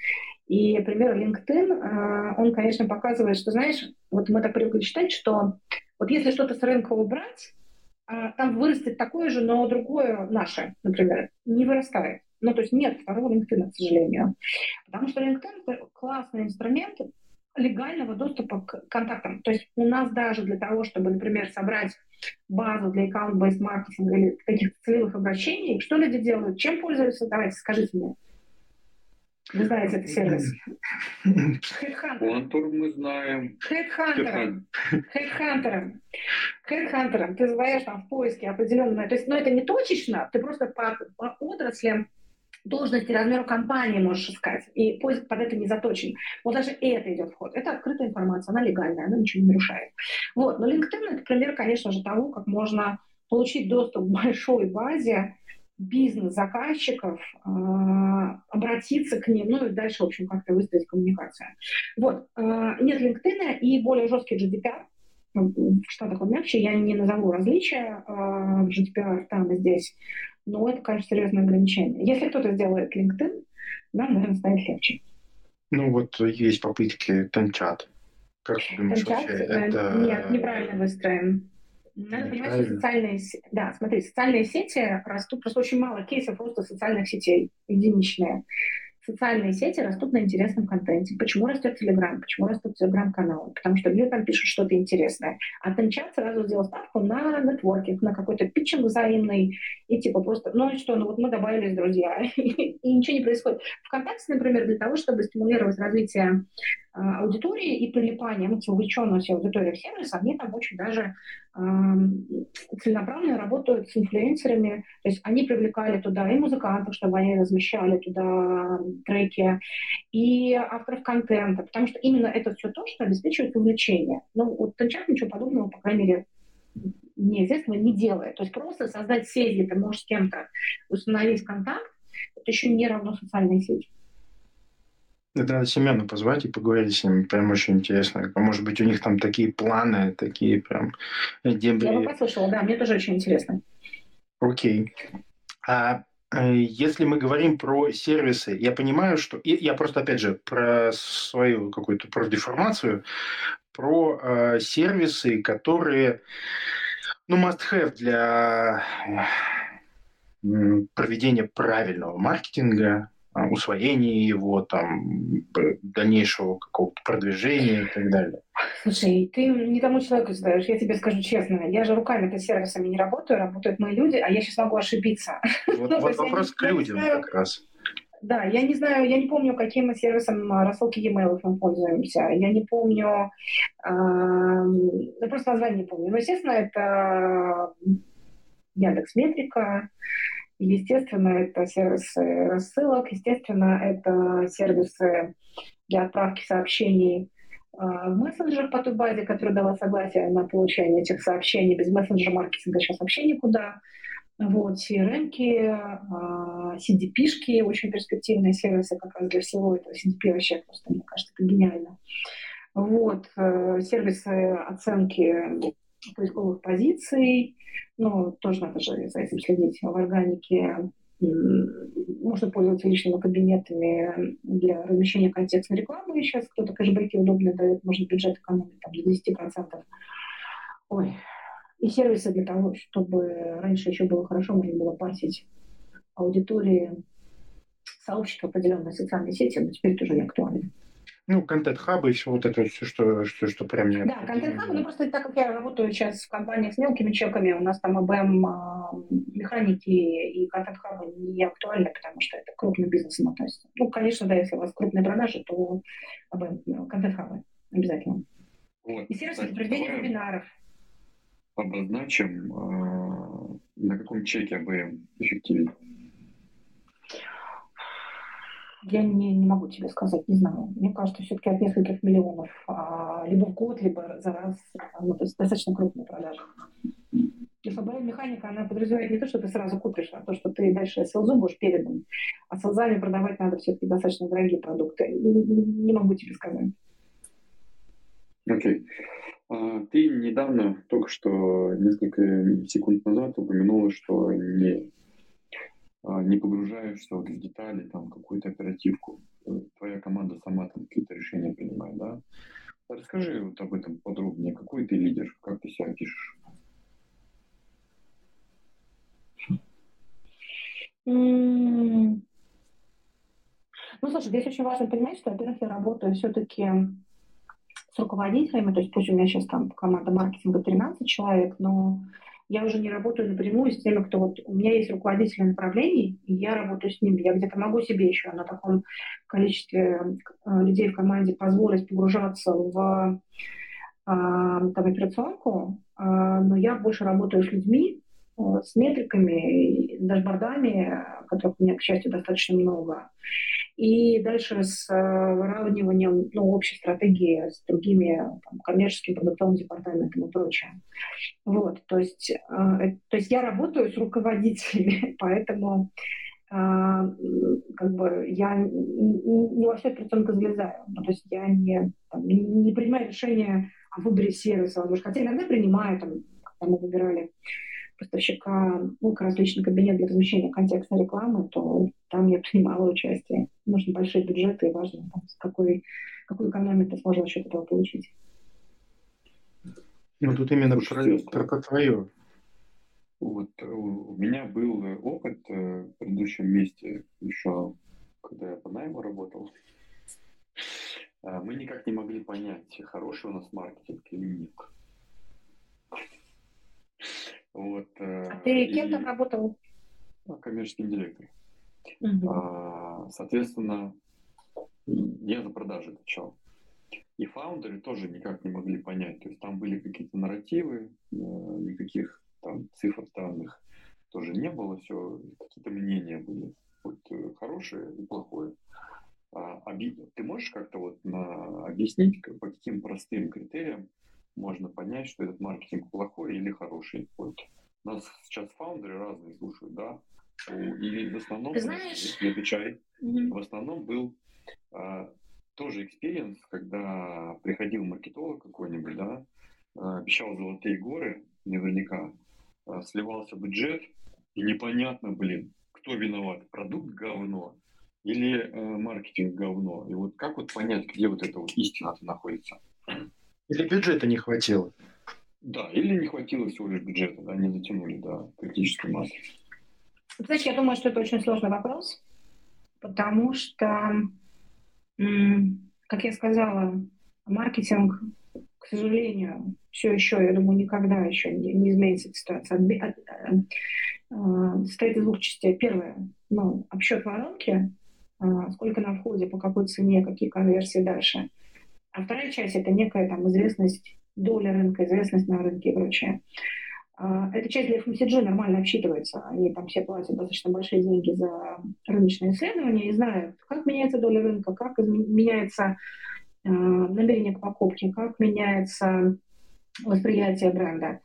И пример LinkedIn, э, он, конечно, показывает, что, знаешь, вот мы так привыкли читать, что вот если что-то с рынка убрать, э, там вырастет такое же, но другое наше, например, не вырастает. Ну, то есть нет второго LinkedIn, к сожалению. Потому что LinkedIn — классный инструмент легального доступа к контактам. То есть у нас даже для того, чтобы, например, собрать базу для аккаунт-based маркетинга или каких-то целевых обращений, что люди делают? Чем пользуются? Давайте, скажите мне. Вы знаете этот сервис? Контур мы знаем. Хедхантером. Хедхантером. Хедхантером. Ты называешь там в поиске определенное. То есть, ну, это не точечно, ты просто по, по отраслям должности, размеру компании можешь искать, и поиск под это не заточен. Вот даже это идет в ход. Это открытая информация, она легальная, она ничего не нарушает. Вот. Но LinkedIn — это пример, конечно же, того, как можно получить доступ к большой базе бизнес-заказчиков, э, обратиться к ним, ну и дальше, в общем, как-то выстроить коммуникацию. Вот. Э, нет LinkedIn и более жесткий GDPR, в Штатах он мягче, я не назову различия э, в GDPR там и здесь, но это, конечно, серьезное ограничение. Если кто-то сделает LinkedIn, нам, наверное, станет легче. Ну вот есть попытки Танчат. Как ты думаешь, Танчат? вообще это... Нет, неправильно выстроен. Надо понимать, что социальные, да, смотри, социальные сети растут, просто очень мало кейсов просто социальных сетей, единичные социальные сети растут на интересном контенте. Почему растет Телеграм? Почему растут Телеграм-каналы? Потому что люди там пишут что-то интересное. А Тенчат сразу сделал ставку на нетворкинг, на какой-то питчинг взаимный, и типа просто, ну и что, ну вот мы добавились друзья, и ничего не происходит. Вконтакте, например, для того, чтобы стимулировать развитие аудитории и прилипание, ну, вовлеченность аудитории в сервис, они там очень даже э, целенаправленно работают с инфлюенсерами, то есть они привлекали туда и музыкантов, чтобы они размещали туда треки, и авторов контента, потому что именно это все то, что обеспечивает увлечение. Ну, вот Тенчат ничего подобного, по крайней мере, неизвестного не делает. То есть просто создать сеть, где ты можешь с кем-то установить контакт, это еще не равно социальной сети. Это надо Семену позвать и поговорить с ним. Прям очень интересно. А может быть, у них там такие планы, такие прям дебри. Я бы послушала, да, мне тоже очень интересно. Окей. А э, если мы говорим про сервисы, я понимаю, что... Я просто, опять же, про свою какую-то профдеформацию, про э, сервисы, которые, ну, must-have для проведения правильного маркетинга, усвоения его, там, дальнейшего какого-то продвижения и так далее. Слушай, ты не тому человеку задаешь, я тебе скажу честно. Я же руками-то сервисами не работаю, работают мои люди, а я сейчас могу ошибиться. Вот, ну, вот вопрос к людям знаю, как раз. Да, я не знаю, я не помню, каким мы сервисом а, рассылки e-mail мы пользуемся. Я не помню, э, ну, просто название не помню. Но, естественно, это Яндекс Метрика, Естественно, это сервисы рассылок, естественно, это сервисы для отправки сообщений а, в мессенджер по той базе, которая дала согласие на получение этих сообщений. Без мессенджера маркетинга сейчас вообще никуда. Вот, CRM-ки, а, CDP-шки, очень перспективные сервисы как раз для всего этого. CDP вообще просто, мне кажется, это гениально. Вот, э, сервисы оценки поисковых позиций, ну, тоже надо же за этим следить. В органике можно пользоваться личными кабинетами для размещения контекстной рекламы. Сейчас кто-то кэшбэки удобно дает, можно бюджет экономить там, до 10%. Ой. И сервисы для того, чтобы раньше еще было хорошо, можно было парсить аудитории сообщества определенной социальной сети, но теперь тоже не актуально. Ну, контент-хабы и все вот это, все, что, все, что прям нет. Да, контент-хабы, ну просто так как я работаю сейчас в компаниях с мелкими чеками, у нас там АБМ, а, механики и контент-хабы не актуальны, потому что это крупный бизнес им относится. Ну, конечно, да, если у вас крупные продажи, то АБМ, ну, контент-хабы обязательно. Вот, и сервис проведения вебинаров. Обозначим, а, на каком чеке АБМ эффективнее. Я не, не могу тебе сказать, не знаю. Мне кажется, все-таки от нескольких миллионов, а, либо в год, либо за раз. Ну, то есть достаточно крупные продажи. И ФБР механика, она подразумевает не то, что ты сразу купишь, а то, что ты дальше СЛЗу будешь передан. А СЛЗами продавать надо все-таки достаточно дорогие продукты. Не, могу тебе сказать. Окей. Okay. А, ты недавно, только что несколько секунд назад упомянула, что не не погружаешься вот в детали, там, какую-то оперативку. Э, твоя команда сама там какие-то решения принимает, да? Расскажи вот об этом подробнее. Какой ты лидер? Как ты себя пишешь? Ну, слушай, здесь очень важно понимать, что, во-первых, я работаю все-таки с руководителями, то есть пусть у меня сейчас там команда маркетинга 13 человек, но я уже не работаю напрямую с теми, кто вот... У меня есть руководители направлений, и я работаю с ними. Я где-то могу себе еще на таком количестве э, людей в команде позволить погружаться в а, там, операционку, а, но я больше работаю с людьми, э, с метриками, дашбордами, которых у меня, к счастью, достаточно много. И дальше с э, выравниванием ну, общей стратегии с другими там, коммерческим продуктовым департаментом и прочее. Вот, то есть, э, то есть я работаю с руководителями, поэтому э, как бы я не во все операционку залезаю. Ну, то есть я не, там, не принимаю решение, о выборе сервиса, что хотя иногда принимают, там, когда мы выбирали поставщика ну, к различный кабинет для размещения контекстной рекламы, то там я принимала участие. Нужны большие бюджеты, и важно, там, какой, какую экономию ты сможешь за счет этого получить. Ну, тут именно про, про, про твое. Вот э, у меня был опыт э, в предыдущем месте, еще когда я по найму работал. Мы никак не могли понять, хороший у нас маркетинг или нет. Вот, э, а ты кем там работал? Ну, коммерческим директором. Угу. Соответственно, я за продажи отвечал. И фаундеры тоже никак не могли понять. То есть там были какие-то нарративы, э, никаких там цифр данных тоже не было, все какие-то мнения были. Вот э, хорошее и плохое. А, ты можешь как-то вот на, объяснить, по каким простым критериям можно понять, что этот маркетинг плохой или хороший? Вот. Нас сейчас фаундеры разные слушают, да? И в основном, Ты знаешь... если отвечай, mm-hmm. в основном был а, тоже experience, когда приходил маркетолог какой-нибудь, да, а, обещал золотые горы, наверняка, а, сливался бюджет, и непонятно, блин, кто виноват, продукт говно или э, маркетинг говно. И вот как вот понять, где вот эта вот истина-то находится? Или бюджета не хватило. Да, или не хватило всего лишь бюджета, да, не затянули до критической массы. Знаешь, я думаю, что это очень сложный вопрос, потому что как я сказала, маркетинг, к сожалению, все еще, я думаю, никогда еще не, не изменится ситуация. От, от, от, э, состоит из двух частей. Первое, ну, обсчет воронки, э, сколько на входе, по какой цене, какие конверсии дальше. А вторая часть – это некая там известность доля рынка, известность на рынке и прочее. А, эта часть для FMCG нормально обсчитывается. Они там все платят достаточно большие деньги за рыночные исследования и знают, как меняется доля рынка, как меняется э, намерение к покупке, как меняется восприятие бренда.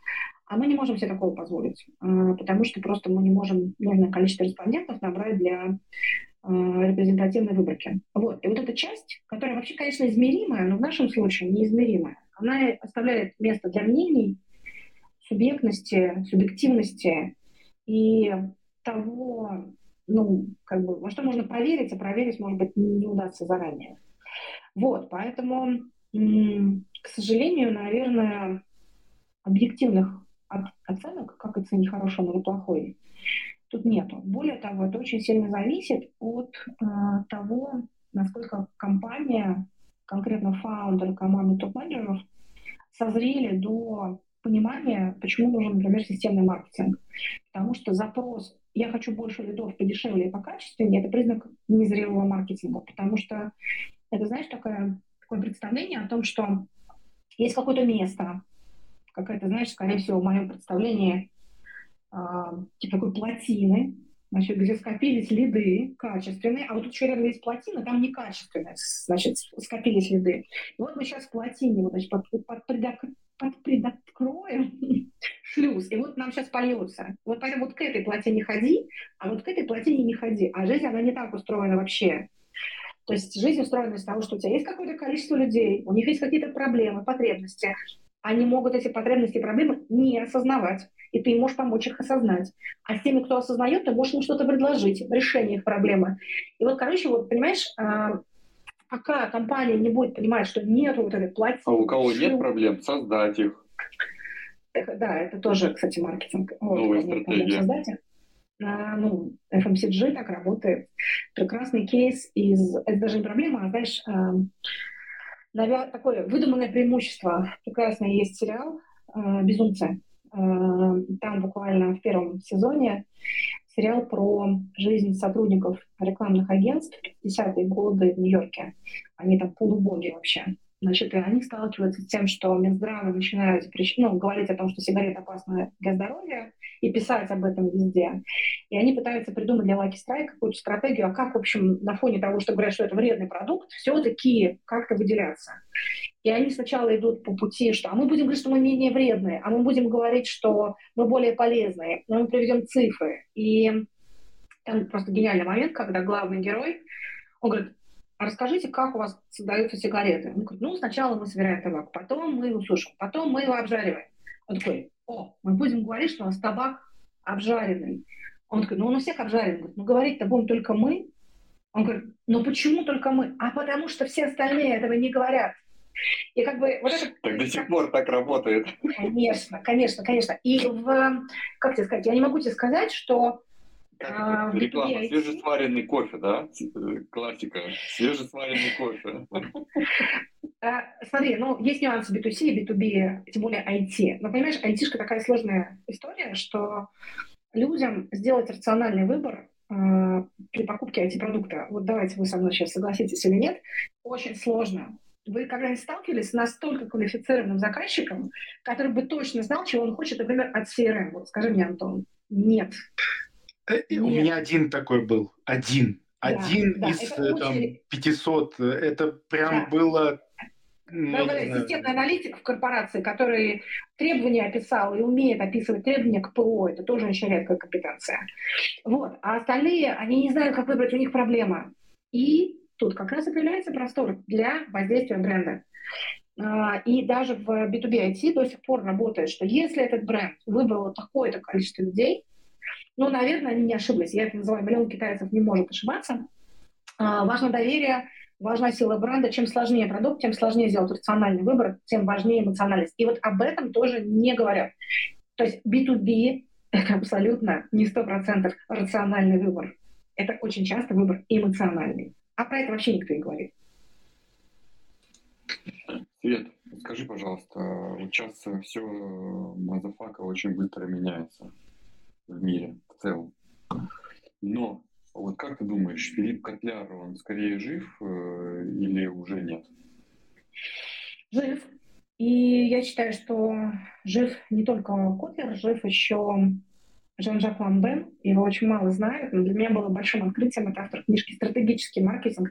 А мы не можем себе такого позволить, э, потому что просто мы не можем нужное количество респондентов набрать для репрезентативной выборки. Вот. И вот эта часть, которая вообще, конечно, измеримая, но в нашем случае неизмеримая, она оставляет место для мнений, субъектности, субъективности и того, ну, как бы, во что можно проверить, а проверить, может быть, не удастся заранее. Вот, поэтому, к сожалению, наверное, объективных оценок, как оценить хороший или плохой, тут нету. Более того, это очень сильно зависит от э, того, насколько компания, конкретно фаундер команды топ-менеджеров, созрели до понимание, почему нужен, например, системный маркетинг. Потому что запрос «я хочу больше лидов подешевле и покачественнее» — это признак незрелого маркетинга, потому что это, знаешь, такое, такое представление о том, что есть какое-то место, какая-то, знаешь, скорее всего, в моем представлении, типа такой плотины, значит, где скопились лиды качественные, а вот тут еще рядом есть плотина, там некачественные, значит, скопились лиды. И вот мы сейчас в плотине, вот, значит, под, под, под, предоткроем шлюз, и вот нам сейчас польется. Вот поэтому вот к этой плотине ходи, а вот к этой плотине не ходи. А жизнь, она не так устроена вообще. То есть жизнь устроена из того, что у тебя есть какое-то количество людей, у них есть какие-то проблемы, потребности. Они могут эти потребности и проблемы не осознавать, и ты можешь помочь их осознать. А с теми, кто осознает, ты можешь им что-то предложить, решение их проблемы. И вот, короче, вот, понимаешь, а, пока компания не будет понимать, что нет вот этой платья. А у кого нет проблем, создать их. Да, это тоже, кстати, маркетинг. Новая вот, стратегия. Создать их. А, ну, FMCG так работает. Прекрасный кейс из... Это даже не проблема, а, знаешь, навя... такое выдуманное преимущество. Прекрасный есть сериал а, «Безумцы». А, там буквально в первом сезоне сериал про жизнь сотрудников рекламных агентств 50-е годы в Нью-Йорке. Они там полубоги вообще. Значит, и они сталкиваются с тем, что Минздравы начинают ну, говорить о том, что сигарета опасна для здоровья, и писать об этом везде. И они пытаются придумать для Lucky Strike какую-то стратегию, а как, в общем, на фоне того, что говорят, что это вредный продукт, все-таки как-то выделяться. И они сначала идут по пути, что а мы будем говорить, что мы менее вредные, а мы будем говорить, что мы более полезные, но мы приведем цифры. И там просто гениальный момент, когда главный герой, он говорит, а расскажите, как у вас создаются сигареты? Он говорит, ну, сначала мы собираем табак, потом мы его сушим, потом мы его обжариваем. Он такой, о, мы будем говорить, что у нас табак обжаренный. Он такой, ну, он у всех обжаренный. Говорит, ну, говорить-то будем только мы. Он говорит, ну, почему только мы? А потому что все остальные этого не говорят. И как бы вот это... Так до сих пор так работает. Конечно, конечно, конечно. И в, как тебе сказать, я не могу тебе сказать, что а, реклама. B2B Свежесваренный кофе, да? Классика. Свежесваренный кофе. А, смотри, ну, есть нюансы B2C и B2B, тем более IT. Но, понимаешь, IT такая сложная история, что людям сделать рациональный выбор э, при покупке IT-продукта, вот давайте вы со мной сейчас согласитесь или нет, очень сложно. Вы когда-нибудь сталкивались с настолько квалифицированным заказчиком, который бы точно знал, чего он хочет, например, от CRM? Вот скажи мне, Антон. Нет. Э, Нет. У меня один такой был. Один. Да, один да, из э, там, очень... 500. Это прям да. было ну, системный аналитик в корпорации, который требования описал и умеет описывать требования к ПО, это тоже очень редкая компетенция. Вот. А остальные, они не знают, как выбрать, у них проблема. И тут как раз и появляется простор для воздействия бренда. А, и даже в B2B IT до сих пор работает, что если этот бренд выбрал такое-то количество людей, ну, наверное, они не ошиблись. Я это называю, миллион китайцев не может ошибаться. А, важно доверие, важна сила бренда. Чем сложнее продукт, тем сложнее сделать рациональный выбор, тем важнее эмоциональность. И вот об этом тоже не говорят. То есть B2B — это абсолютно не сто процентов рациональный выбор. Это очень часто выбор эмоциональный. А про это вообще никто не говорит. Свет, скажи, пожалуйста, сейчас все motherfucker очень быстро меняется в мире в целом. Но вот как ты думаешь, Филип Котлер, он скорее жив э, или уже нет? Жив. И я считаю, что жив не только Котлер, жив еще Жан-Жак Ламбен. Его очень мало знают, но для меня было большим открытием. Это автор книжки «Стратегический маркетинг».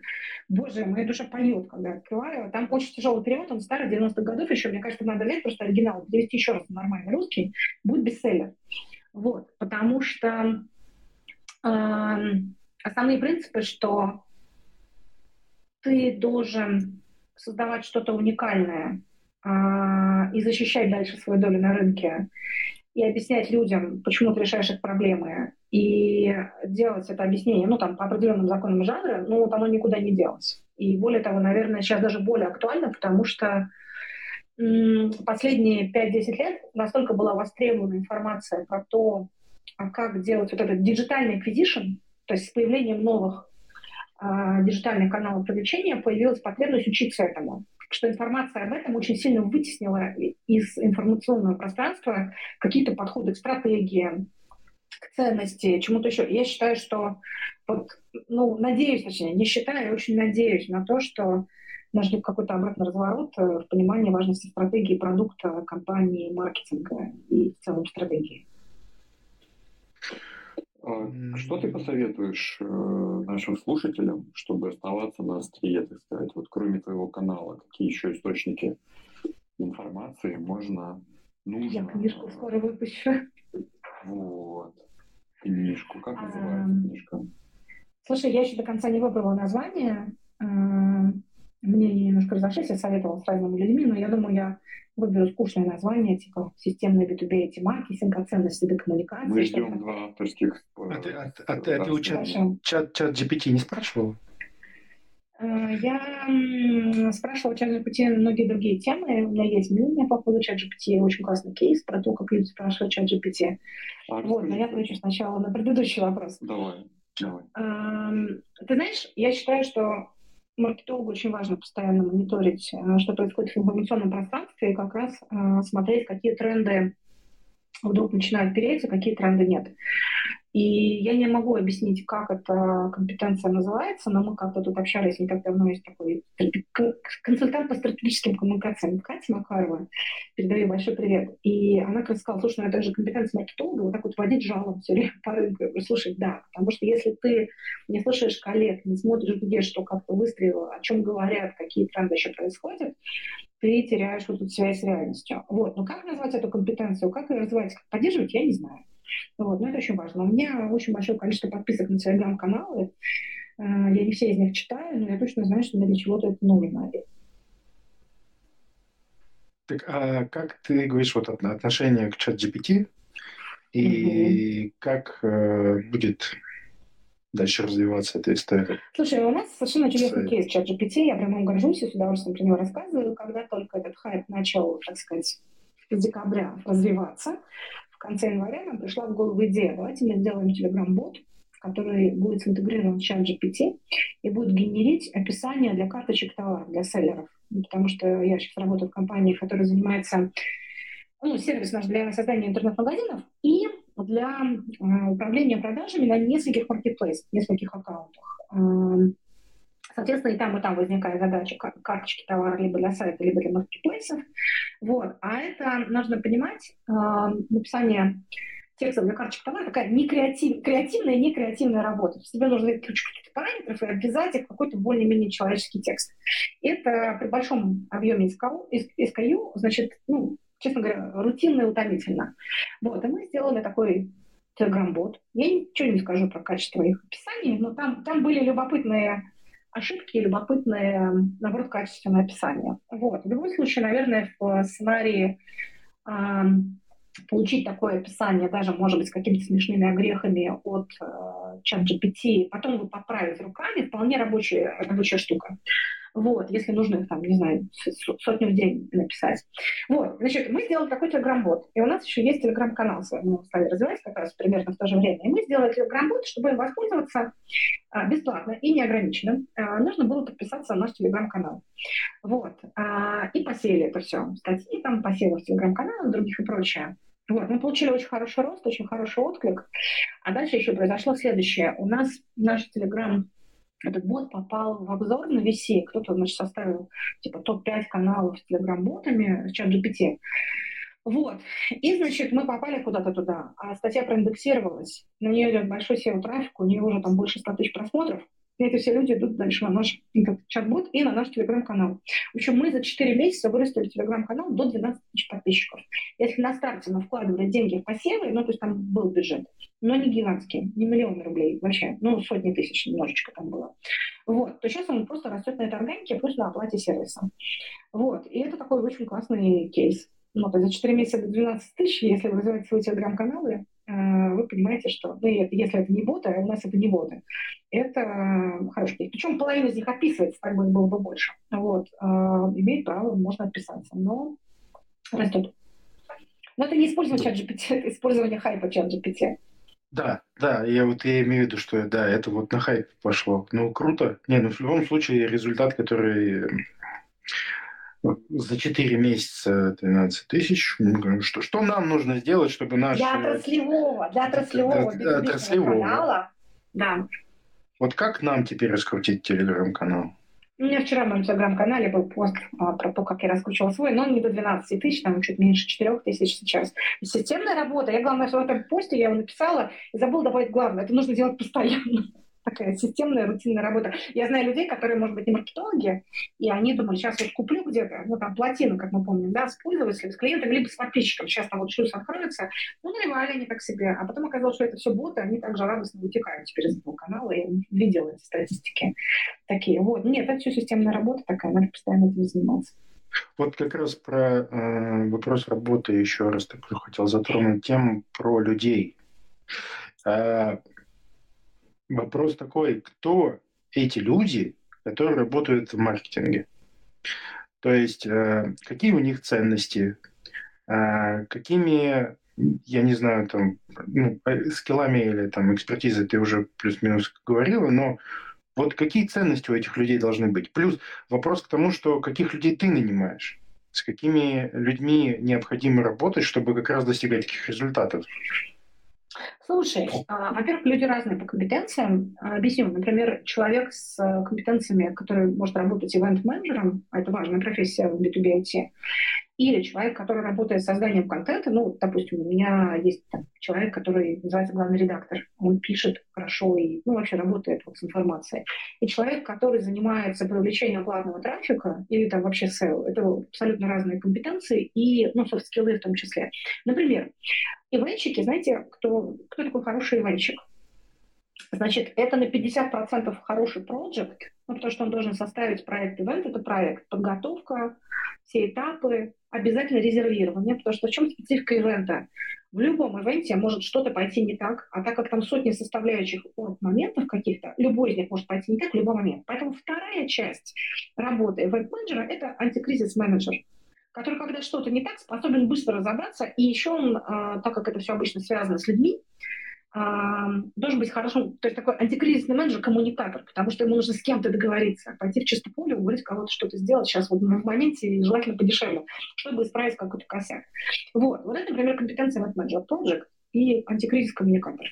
Боже, моя душа поет, когда я открываю. Там очень тяжелый перевод, он старый, 90-х годов еще. Мне кажется, надо взять просто оригинал, перевести еще раз на нормальный русский. Будет бестселлер. Вот, потому что э, основные принципы, что ты должен создавать что-то уникальное э, и защищать дальше свою долю на рынке, и объяснять людям, почему ты решаешь их проблемы, и делать это объяснение, ну, там, по определенным законам жанра, ну, вот оно никуда не делось. И более того, наверное, сейчас даже более актуально, потому что последние 5-10 лет настолько была востребована информация про то, а как делать вот этот диджитальный acquisition, то есть с появлением новых а, диджитальных каналов привлечения появилась потребность учиться этому что информация об этом очень сильно вытеснила из информационного пространства какие-то подходы к стратегии, к ценности, чему-то еще. Я считаю, что вот, ну, надеюсь, точнее, не считаю, я очень надеюсь на то, что ждет какой-то обратный разворот э, в понимании важности стратегии продукта, компании, маркетинга и в целом стратегии. А что ты посоветуешь э, нашим слушателям, чтобы оставаться на острие, так сказать, вот кроме твоего канала, какие еще источники информации можно, нужно? Я книжку скоро выпущу. Вот. Книжку. Как называется а, книжка? Слушай, я еще до конца не выбрала название. А, мне немножко разошлись, я советовала с разными людьми, но я думаю, я выберу скучное название, типа системный B2B маркетинг, оценность себе коммуникации. Мы ждем два авторских. А ты, а, а, ты, а ты у чат, чат, чат GPT не спрашивал? Э, я спрашивала чат GPT многие другие темы. У меня есть мнение по поводу чат GPT. Очень классный кейс про то, как люди спрашивают чат GPT. А, вот, но я отвечу сначала на предыдущий вопрос. Давай, давай. Ты знаешь, я считаю, что маркетологу очень важно постоянно мониторить, э, что происходит в информационном пространстве, и как раз э, смотреть, какие тренды вдруг начинают переться, какие тренды нет. И я не могу объяснить, как эта компетенция называется, но мы как-то тут общались не так давно, есть такой консультант по стратегическим коммуникациям Катя Макарова, передаю большой привет. И она как раз сказала, слушай, ну это же компетенция маркетолога, вот так вот водить жалоб все время по рынку. Я говорю, слушай, да, потому что если ты не слушаешь коллег, не смотришь, где что как-то выстрелило, о чем говорят, какие тренды еще происходят, ты теряешь вот эту связь с реальностью. Вот. Но как назвать эту компетенцию, как ее развивать, как поддерживать, я не знаю. Вот, но это очень важно. У меня очень большое количество подписок на телеграм-каналы. Я не все из них читаю, но я точно знаю, что мне для чего-то это нужно. Так, а как ты говоришь вот отношение к чат GPT и угу. как э, будет дальше развиваться эта история? Слушай, у нас совершенно интересный кейс чат GPT, я прямо горжусь и с удовольствием про него рассказываю. Когда только этот хайп начал, так сказать, с декабря развиваться, конце января нам пришла в голову идея, давайте мы сделаем Telegram-бот, который будет интегрирован в чат GPT и будет генерить описание для карточек товаров, для селлеров. Потому что я сейчас работаю в компании, которая занимается ну, сервис наш для создания интернет-магазинов и для э, управления продажами на нескольких маркетплейсах, нескольких аккаунтах. Соответственно, и там, и там возникает задача карточки товара либо для сайта, либо для маркетплейсов. Вот. А это нужно понимать, э, написание текстов для карточек товара такая не креатив, креативная и не креативная работа. То есть тебе нужно каких-то параметров и обвязать их в какой-то более-менее человеческий текст. Это при большом объеме SKU, SKU значит, ну, честно говоря, рутинно и утомительно. Вот, и мы сделали такой Telegram-бот. Я ничего не скажу про качество их описаний, но там, там были любопытные ошибки, любопытные, наоборот, качественное описание. Вот. В любом случае, наверное, в сценарии э, получить такое описание, даже, может быть, с какими-то смешными огрехами от э, чат GPT, потом его поправить руками, вполне рабочая, рабочая штука. Вот, если нужно их там, не знаю, сотню в день написать. Вот, значит, мы сделали такой телеграм-бот. И у нас еще есть телеграм-канал. Мы стали развивать как раз примерно в то же время. И мы сделали телеграм-бот, чтобы им воспользоваться а, бесплатно и неограниченно. А, нужно было подписаться на наш телеграм-канал. Вот. А, и посеяли это все. Статьи там, посеяли в телеграм-канал, других и прочее. Вот, мы получили очень хороший рост, очень хороший отклик. А дальше еще произошло следующее. У нас наш телеграм этот бот попал в обзор на VC. Кто-то, значит, составил типа топ-5 каналов с телеграм-ботами, чат GPT. Вот. И, значит, мы попали куда-то туда, а статья проиндексировалась. На нее идет большой SEO-трафик, у нее уже там больше 100 тысяч просмотров. И эти все люди идут дальше на наш чат-бот и на наш телеграм-канал. В общем, мы за 4 месяца вырастили телеграм-канал до 12 тысяч подписчиков. Если на старте мы вкладывали деньги в посевы, ну, то есть там был бюджет, но не гигантский, не миллион рублей вообще, ну, сотни тысяч немножечко там было. Вот, то сейчас он просто растет на этой органике, плюс на оплате сервиса. Вот, и это такой очень классный кейс. Ну, то есть за 4 месяца до 12 тысяч, если вы развиваете свой телеграм-канал, вы понимаете, что ну, если это не боты, а у нас это не боты, это хороший кейс. Причем половина из них описывается, так бы было бы больше. Вот. Э, имеет право, можно отписаться, но растет. Но это не использование чат GPT, это использование хайпа чат GPT. Да, да, я вот я имею в виду, что да, это вот на хайп пошло. Ну, круто. Не, ну в любом случае результат, который за 4 месяца 13 тысяч. Что, что нам нужно сделать, чтобы наш... Для отраслевого, для отраслевого, для, отраслевого. канала. Да. Вот как нам теперь раскрутить телеграм-канал? У меня вчера в моем телеграм-канале был пост а, про то, как я раскручивала свой, но он не до 12 тысяч, там чуть меньше 4 тысяч сейчас. Системная работа. Я, главное, что в этом посте я его написала и забыла добавить главное. Это нужно делать постоянно такая системная, рутинная работа. Я знаю людей, которые, может быть, не маркетологи, и они думали, сейчас вот куплю где-то, ну, там, плотину, как мы помним, да, с пользователем, с клиентом, либо с подписчиком. Сейчас там вот шлюз откроется. Ну, наливали они так себе. А потом оказалось, что это все боты, они также радостно вытекают теперь из этого канала. Я видела эти статистики такие. Вот. Нет, это все системная работа такая, надо постоянно этим заниматься. Вот как раз про э, вопрос работы еще раз так хотел затронуть тему про людей. Э, Вопрос такой, кто эти люди, которые работают в маркетинге? То есть э, какие у них ценности, э, какими, я не знаю, там, ну, э, скиллами или там экспертизой ты уже плюс-минус говорила, но вот какие ценности у этих людей должны быть? Плюс вопрос к тому, что каких людей ты нанимаешь? С какими людьми необходимо работать, чтобы как раз достигать таких результатов? Слушай, а, во-первых, люди разные по компетенциям. Объясню. Например, человек с э, компетенциями, который может работать ивент-менеджером, а это важная профессия в B2B IT, или человек, который работает с созданием контента, ну, допустим, у меня есть там, человек, который называется главный редактор, он пишет хорошо и, ну, вообще работает вот с информацией. И человек, который занимается привлечением платного трафика или там вообще SEO, это абсолютно разные компетенции и, ну, софт-скиллы в том числе. Например, ивенчики, знаете, кто, кто такой хороший ивенчик? Значит, это на 50% хороший проект, ну, потому что он должен составить проект. Ивент – это проект, подготовка, все этапы, обязательно резервирование, потому что в чем специфика ивента? В любом ивенте может что-то пойти не так, а так как там сотни составляющих моментов каких-то, любой из них может пойти не так в любой момент. Поэтому вторая часть работы ивент-менеджера – это антикризис-менеджер который, когда что-то не так, способен быстро разобраться, и еще он, а, так как это все обычно связано с людьми, должен быть хорошим, то есть такой антикризисный менеджер, коммуникатор, потому что ему нужно с кем-то договориться, пойти в чисто поле, уговорить кого-то что-то сделать сейчас вот в моменте, и желательно подешевле, чтобы исправить какой-то косяк. Вот, вот это, например, компетенция в менеджер project и антикризис коммуникатор.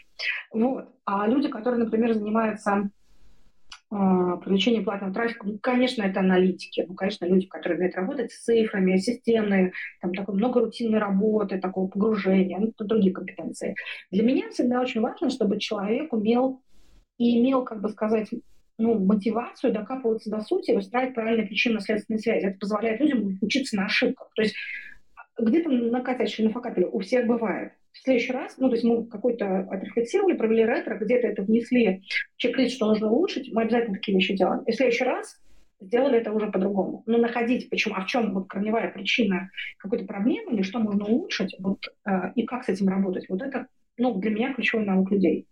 Вот. А люди, которые, например, занимаются привлечение платного трафика, ну, конечно, это аналитики, ну, конечно, люди, которые умеют работать с цифрами, системные, там такой много рутинной работы, такого погружения, ну, другие компетенции. Для меня всегда очень важно, чтобы человек умел и имел, как бы сказать, ну, мотивацию докапываться до сути и выстраивать правильные причинно-следственные связи. Это позволяет людям учиться на ошибках. То есть где-то накатящий на факапеле у всех бывает в следующий раз, ну, то есть мы какой-то отрефлексировали, провели ретро, где-то это внесли в чек-лист, что нужно улучшить, мы обязательно такие вещи делаем. И в следующий раз сделали это уже по-другому. Но находить, почему, а в чем вот корневая причина какой-то проблемы, или что можно улучшить, вот, э, и как с этим работать, вот это, ну, для меня ключевой навык людей.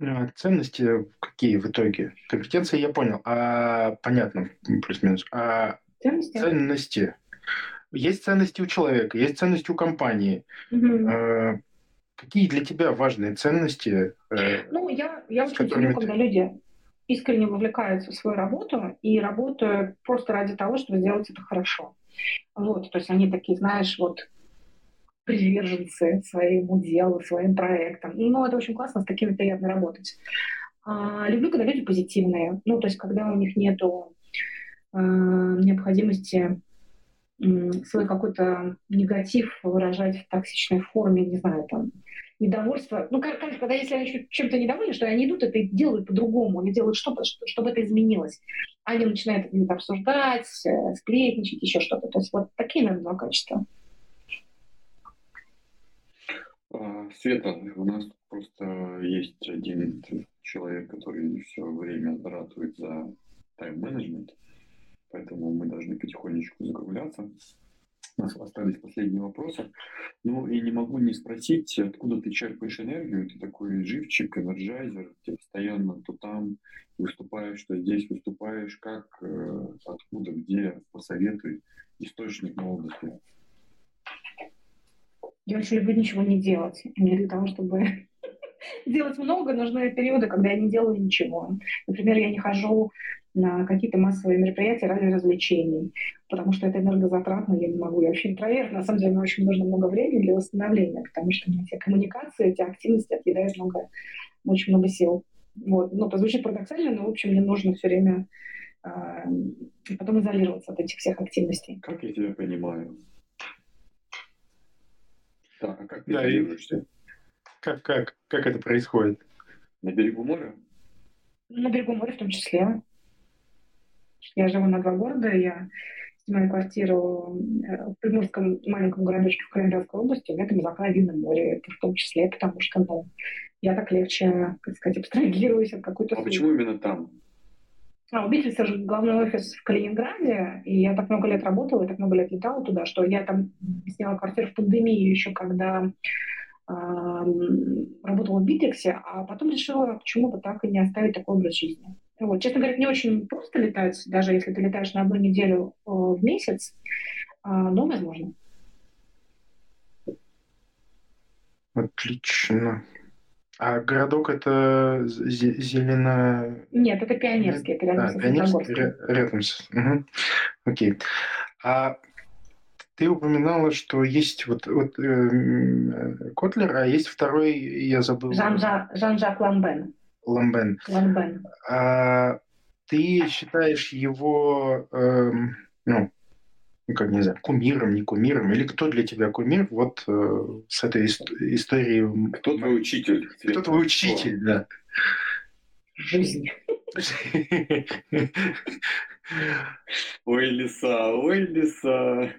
А ценности какие в итоге? Компетенции я понял, а понятно, плюс-минус. А ценности? ценности есть ценности у человека, есть ценности у компании. Угу. Какие для тебя важные ценности? Э, ну, я, я очень ты... когда люди искренне вовлекаются в свою работу и работают просто ради того, чтобы сделать это хорошо. Вот, то есть они такие, знаешь, вот приверженцы своему делу, своим проектам. Ну, это очень классно, с такими приятно работать. А, люблю, когда люди позитивные. Ну, то есть, когда у них нету э, необходимости свой какой-то негатив выражать в токсичной форме, не знаю, там, недовольство. Ну, конечно, когда если они чем-то недовольны, что они идут это делают по-другому, они делают что-то, чтобы это изменилось. Они начинают это обсуждать, э, сплетничать, еще что-то. То есть вот такие, наверное, два качества. А, Света, у нас просто есть один человек, который все время ратует за тайм-менеджмент поэтому мы должны потихонечку закругляться. У нас остались последние вопросы. Ну и не могу не спросить, откуда ты черпаешь энергию? Ты такой живчик, энерджайзер, ты постоянно то там выступаешь, то здесь выступаешь. Как, э, откуда, где? Посоветуй источник молодости. Я очень люблю ничего не делать. Мне для того, чтобы делать много, нужны периоды, когда я не делаю ничего. Например, я не хожу на какие-то массовые мероприятия ради развлечений, потому что это энергозатратно, я не могу. Я вообще интроверт, на самом деле мне очень нужно много времени для восстановления, потому что мне эти коммуникации, эти активности отъедают много, очень много сил. Вот. Ну, позвучит парадоксально, но, в общем, мне нужно все время э, потом изолироваться от этих всех активностей. Как я тебя понимаю? Так, а как ты да, изолируешься? Как, как, как это происходит? На берегу моря? На берегу моря в том числе. Я живу на два города, я снимаю квартиру э, в приморском маленьком городочке в Калининградской области, у меня там закрыто вид на море, это в том числе, потому что ну, я так легче, так сказать, абстрагируюсь от какой-то... А почему именно там? А, у Битлиса же главный офис в Калининграде, и я так много лет работала, и так много лет летала туда, что я там сняла квартиру в пандемию еще, когда работала в Битриксе, а потом решила, почему бы так и не оставить такой образ жизни. Вот. Честно говоря, не очень просто летать, даже если ты летаешь на одну неделю э, в месяц, а, но возможно. Отлично. А городок это зелено... Нет, это Пионерский, это рядом а, с Пионерский, рядом с... Угу. Окей. А ты упоминала, что есть вот, вот э, Котлер, а есть второй, я забыл. Жан-Жак Жан Ламбен. Ламбен. Ламбен. А, ты считаешь его, э, ну, как не знаю, кумиром, не кумиром, или кто для тебя кумир вот э, с этой историей? Кто твой учитель? Кто твой учитель, да. Жизнь. Ой, лиса, ой, лиса.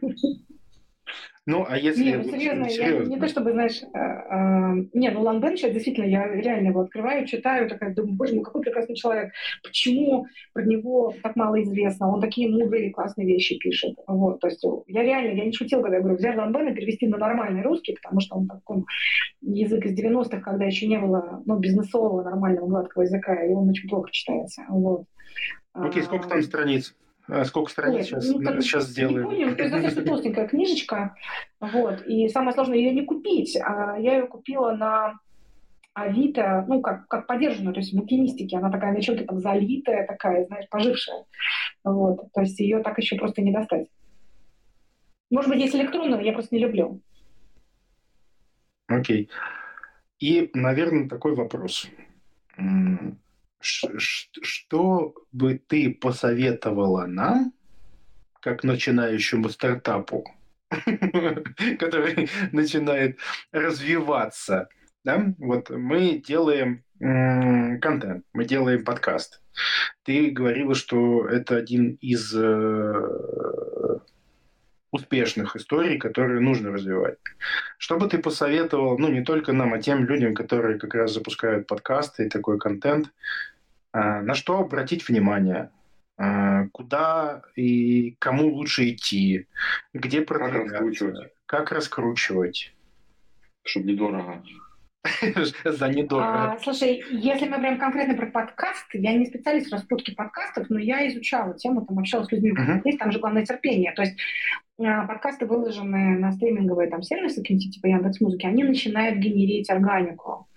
Ну, а если... Не, ну серьезно, серьезно. Я не то чтобы, знаешь, э, э, не, ну Лангбен сейчас действительно, я реально его открываю, читаю, такая думаю, боже мой, какой прекрасный человек, почему про него так мало известно, он такие мудрые классные вещи пишет, вот, то есть я реально, я не шутила, когда я говорю, взять Лангбена, перевести на нормальный русский, потому что он такой язык из 90-х, когда еще не было, ну, бизнесового нормального гладкого языка, и он очень плохо читается, вот. Окей, сколько там страниц? А сколько страниц Ой, сейчас, ну, так, сейчас сделаем? Не помню, то есть достаточно толстенькая книжечка, вот, и самое сложное ее не купить, а я ее купила на Авито, ну, как, как поддержанную, то есть в букинистике, она такая на чем-то там залитая, такая, знаешь, пожившая, вот, то есть ее так еще просто не достать. Может быть, есть электронную, я просто не люблю. Окей. И, наверное, такой вопрос что бы ты посоветовала нам, как начинающему стартапу, который начинает развиваться, да? Вот мы делаем контент, мы делаем подкаст. Ты говорила, что это один из э, успешных историй, которые нужно развивать. Что бы ты посоветовал, ну, не только нам, а тем людям, которые как раз запускают подкасты и такой контент, на что обратить внимание, а, куда и кому лучше идти, где продвигаться, как раскручивать, как раскручивать. Чтобы недорого. За недорого. А, слушай, если мы говорим конкретно про подкаст, я не специалист в раскрутке подкастов, но я изучала тему, там общалась с людьми, mm-hmm. есть там же главное терпение. То есть а, подкасты, выложенные на стриминговые там сервисы, какие-нибудь типа Яндекс.Музыки, они начинают генерить органику,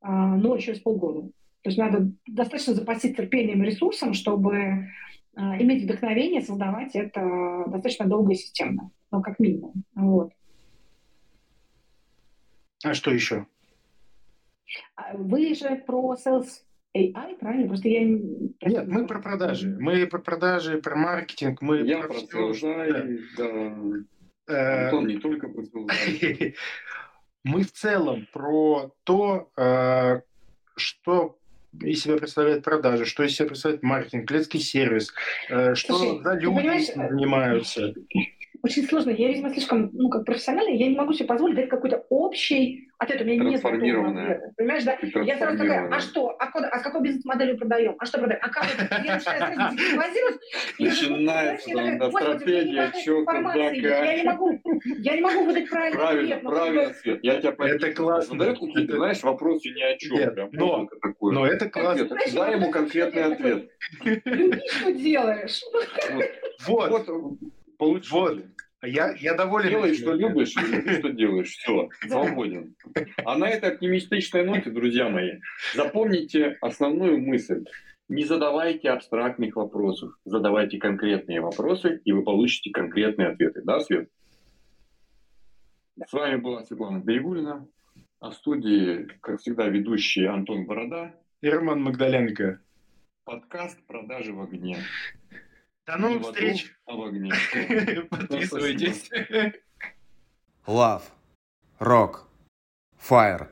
а, ну, через полгода. То есть надо достаточно запасить терпением и ресурсом, чтобы э, иметь вдохновение создавать это достаточно долго и системно, ну, как минимум. Вот. А что еще? А вы же про sales AI, правильно? Просто я Нет, мы про продажи. Мы про продажи, про маркетинг. Мы я про, про sales да. да. Антон не только про sales Мы в целом про то, э, что из себя представляет продажи, что из себя представляет маркетинг, клетский сервис, э, что Слушай, за люди занимаются очень сложно. Я, видимо, слишком, ну, как профессиональная, я не могу себе позволить дать какой-то общий ответ. У меня нет ответа. Понимаешь, да? Я сразу такая, а что? А, куда, а с какой бизнес-моделью продаем? А что продаем? А как это? Я начинаю базировать. Начинается там, да, стратегия, что, как. Я не могу, я не могу выдать правильный правильно, ответ. Правильный ответ. Я тебя понимаю. Это классно. Задают какие-то, знаешь, вопросы ни о чем. Нет, но, но это классно. Дай ему конкретный ответ. Люби, что делаешь. Вот. Вот. Вот. Я, я доволен. Делай, что любишь, что делаешь. Все, свободен. А на этой оптимистичной ноте, друзья мои, запомните основную мысль. Не задавайте абстрактных вопросов, задавайте конкретные вопросы, и вы получите конкретные ответы. Да, Свет? С вами была Светлана Берегулина, а в студии, как всегда, ведущий Антон Борода и Роман Магдаленко. Подкаст «Продажи в огне». До новых встреч. А в огне. Подписывайтесь. Love. Rock. Fire.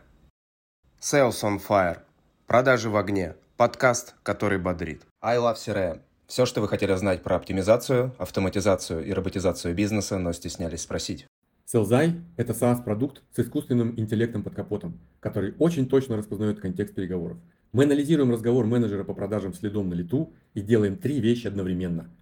Sales on Fire. Продажи в огне. Подкаст, который бодрит. I Love CRM. Все, что вы хотели знать про оптимизацию, автоматизацию и роботизацию бизнеса, но стеснялись спросить. Селзай – это SaaS-продукт с искусственным интеллектом под капотом, который очень точно распознает контекст переговоров. Мы анализируем разговор менеджера по продажам следом на лету и делаем три вещи одновременно –